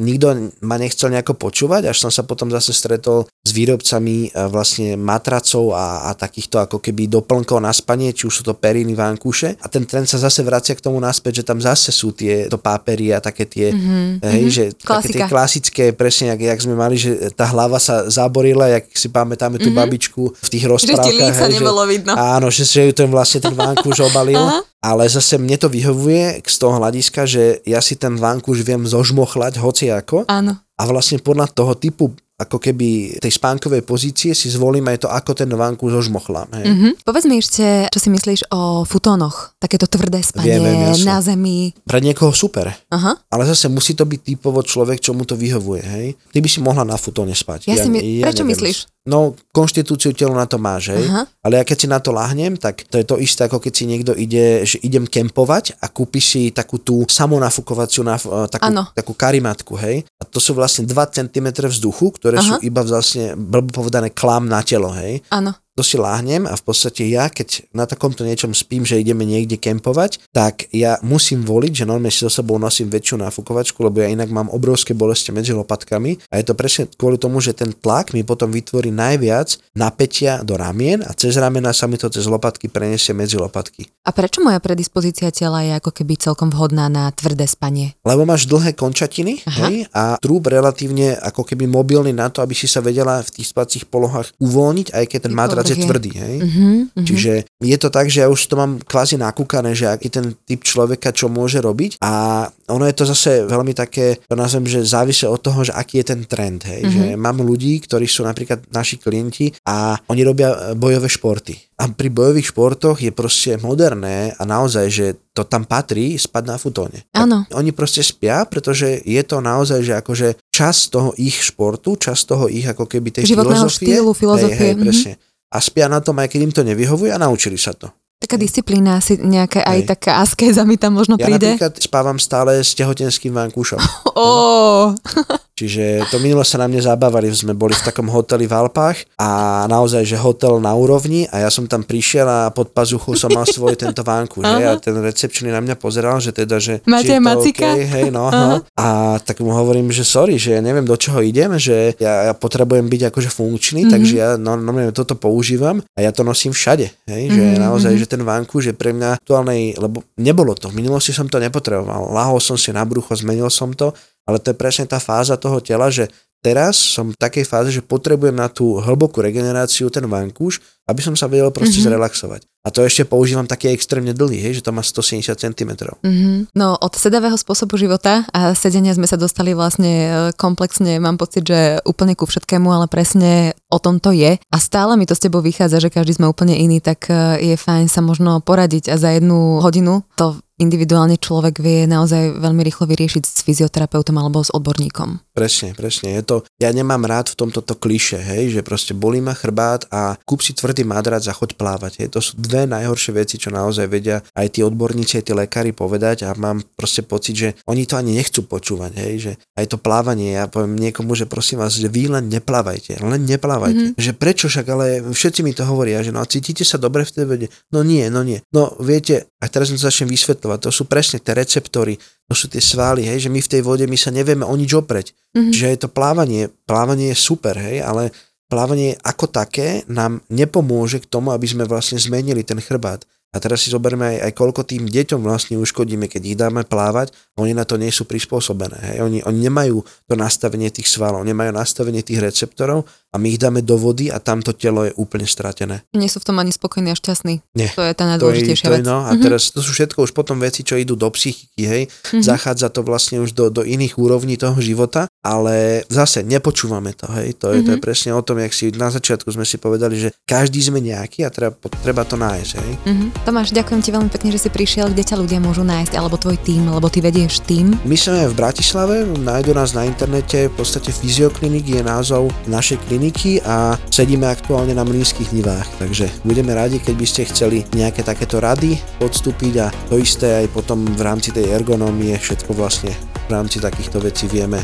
nikto ma nechcel nejako počúvať, až som sa potom zase stretol s výrobcami e, vlastne matracov a, a takýchto ako keby doplnkov na spanie, či už sú to periny, vankúše. A ten trend sa zase vracia k tomu naspäť, že tam zase sú tie to pápery a také tie, mm-hmm. hej, mm-hmm. že také tie klasické, presne, jak, jak sme mali, že tá hlava sa zaborila, jak si pamätáme tú mm-hmm. babičku v tých rozprávkach. Že
ti hej, nebolo že, vidno.
Áno, že, že ju ten vlastne ten vankúš obalil. ale zase mne to vyhovuje z toho hľadiska, že ja si ten vankúš viem zožmochlať hociako.
Áno.
A vlastne podľa toho typu ako keby tej spánkovej pozície si zvolím aj to, ako ten vánku zožmochlám. Hej.
Mm-hmm. Povedz mi ešte, čo si myslíš o futónoch? Takéto tvrdé spanie viem, viem, na zemi.
Pre niekoho super. Aha. Ale zase musí to byť typovo človek, čo mu to vyhovuje. Hej. Ty by si mohla na futóne spať.
Ja, ja, si my... ja Prečo neviem. myslíš?
No, konštitúciu tela na to máš, hej. Aha. Ale ja keď si na to lahnem, tak to je to isté, ako keď si niekto ide, že idem kempovať a kúpi si takú tú samonafukovaciu, takú, takú karimatku, hej. A to sú vlastne 2 cm vzduchu, ktoré Aha. sú iba vlastne, blbo povedané, klam na telo, hej.
Áno
si láhnem a v podstate ja, keď na takomto niečom spím, že ideme niekde kempovať, tak ja musím voliť, že normálne si so sebou nosím väčšiu náfukovačku, lebo ja inak mám obrovské bolesti medzi lopatkami a je to presne kvôli tomu, že ten tlak mi potom vytvorí najviac napätia do ramien a cez ramena sa mi to cez lopatky preniesie medzi lopatky.
A prečo moja predispozícia tela je ako keby celkom vhodná na tvrdé spanie?
Lebo máš dlhé končatiny hej, a trúb relatívne ako keby mobilný na to, aby si sa vedela v tých spacích polohách uvoľniť, aj keď ten madrac je tvrdý, hej. Uh-huh, uh-huh. Čiže je to tak, že ja už to mám kvázi nakúkané, že aký ten typ človeka čo môže robiť a ono je to zase veľmi také, to nazvem, že závisí od toho, že aký je ten trend, hej. Uh-huh. Že mám ľudí, ktorí sú napríklad naši klienti a oni robia e, bojové športy. A pri bojových športoch je proste moderné a naozaj, že to tam patrí spať na futóne.
Áno.
Oni proste spia, pretože je to naozaj, že akože čas toho ich športu, čas toho ich ako keby tej
Životného
filozofie.
štýlu, filozofie.
Hej, hej, presne. A spia na tom, aj keď im to nevyhovuje a naučili sa to.
Taká disciplína, asi nejaká aj Hej. taká askéza mi tam možno
ja
príde.
Ja napríklad spávam stále s tehotenským vankúšom.
Oh.
Čiže to minulo sa na mne zabávali, sme boli v takom hoteli v Alpách a naozaj, že hotel na úrovni a ja som tam prišiel a pod pazuchu som mal svoj tento vánku, že? A ten recepčný na mňa pozeral, že teda, že
Máte macika? Okay,
hej, no, no. A tak mu hovorím, že sorry, že ja neviem, do čoho idem, že ja, ja potrebujem byť akože funkčný, mm-hmm. takže ja no, no, toto používam a ja to nosím všade, hej, že mm-hmm. naozaj, že ten vánku, že pre mňa aktuálnej, lebo nebolo to, v minulosti som to nepotreboval, lahol som si na brucho, zmenil som to ale to je presne tá fáza toho tela, že teraz som v takej fáze, že potrebujem na tú hlbokú regeneráciu ten vankúš, aby som sa vedel proste mm-hmm. zrelaxovať. A to ešte používam taký extrémne dlhý, hej, že to má 170 cm.
Mm-hmm. No od sedavého spôsobu života a sedenia sme sa dostali vlastne e, komplexne, mám pocit, že úplne ku všetkému, ale presne o tom to je. A stále mi to s tebou vychádza, že každý sme úplne iný, tak e, je fajn sa možno poradiť a za jednu hodinu to individuálne človek vie naozaj veľmi rýchlo vyriešiť s fyzioterapeutom alebo s odborníkom.
Presne, presne. Je to, ja nemám rád v tomto to kliše, hej, že proste bolí ma chrbát a kúp si tvrdý madrac a choď plávať. Hej. To sú dve najhoršie veci, čo naozaj vedia aj tí odborníci, aj tí lekári povedať a mám proste pocit, že oni to ani nechcú počúvať, hej, že aj to plávanie, ja poviem niekomu, že prosím vás, že vy len neplávajte, len neplávajte. Mm-hmm. Že prečo však, ale všetci mi to hovoria, že no a cítite sa dobre v tej vede? No nie, no nie. No viete, a teraz som začnem vysvetľovať, to sú presne tie receptory, to sú tie svaly, hej, že my v tej vode my sa nevieme o nič opreť. Mm-hmm. Že je to plávanie, plávanie je super, hej, ale plávanie ako také nám nepomôže k tomu, aby sme vlastne zmenili ten chrbát. A teraz si zoberme aj, aj koľko tým deťom vlastne uškodíme, keď ich dáme plávať, oni na to nie sú prispôsobené. Hej. Oni, oni nemajú to nastavenie tých svalov, nemajú nastavenie tých receptorov a my ich dáme do vody a tamto telo je úplne stratené.
Nie sú v tom ani spokojní a šťastní.
Nie.
To je tá najdôležitejšia
je, no, a mm-hmm. teraz to sú všetko už potom veci, čo idú do psychiky, hej. Mm-hmm. Zachádza to vlastne už do, do iných úrovní toho života, ale zase nepočúvame to, hej. To je, mm-hmm. to je mhm. presne o tom, jak si na začiatku sme si povedali, že každý sme nejaký a treba, treba to nájsť, hej.
Mm-hmm. Tomáš, ďakujem ti veľmi pekne, že si prišiel. Kde ťa ľudia môžu nájsť, alebo tvoj tým, lebo ty vedieš tým?
My sme v Bratislave, nájdu nás na internete, v podstate Fyzioklinik je názov našej kliniky a sedíme aktuálne na mlínskych nivách, takže budeme radi, keď by ste chceli nejaké takéto rady podstúpiť a to isté aj potom v rámci tej ergonómie všetko vlastne v rámci takýchto vecí vieme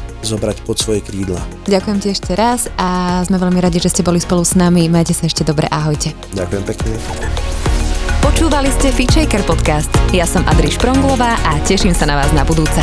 zobrať pod svoje krídla.
Ďakujem ti ešte raz a sme veľmi radi, že ste boli spolu s nami. Majte sa ešte dobre, ahojte.
Ďakujem pekne.
Počúvali ste Feature podcast. Ja som Adriš Pronglová a teším sa na vás na budúce.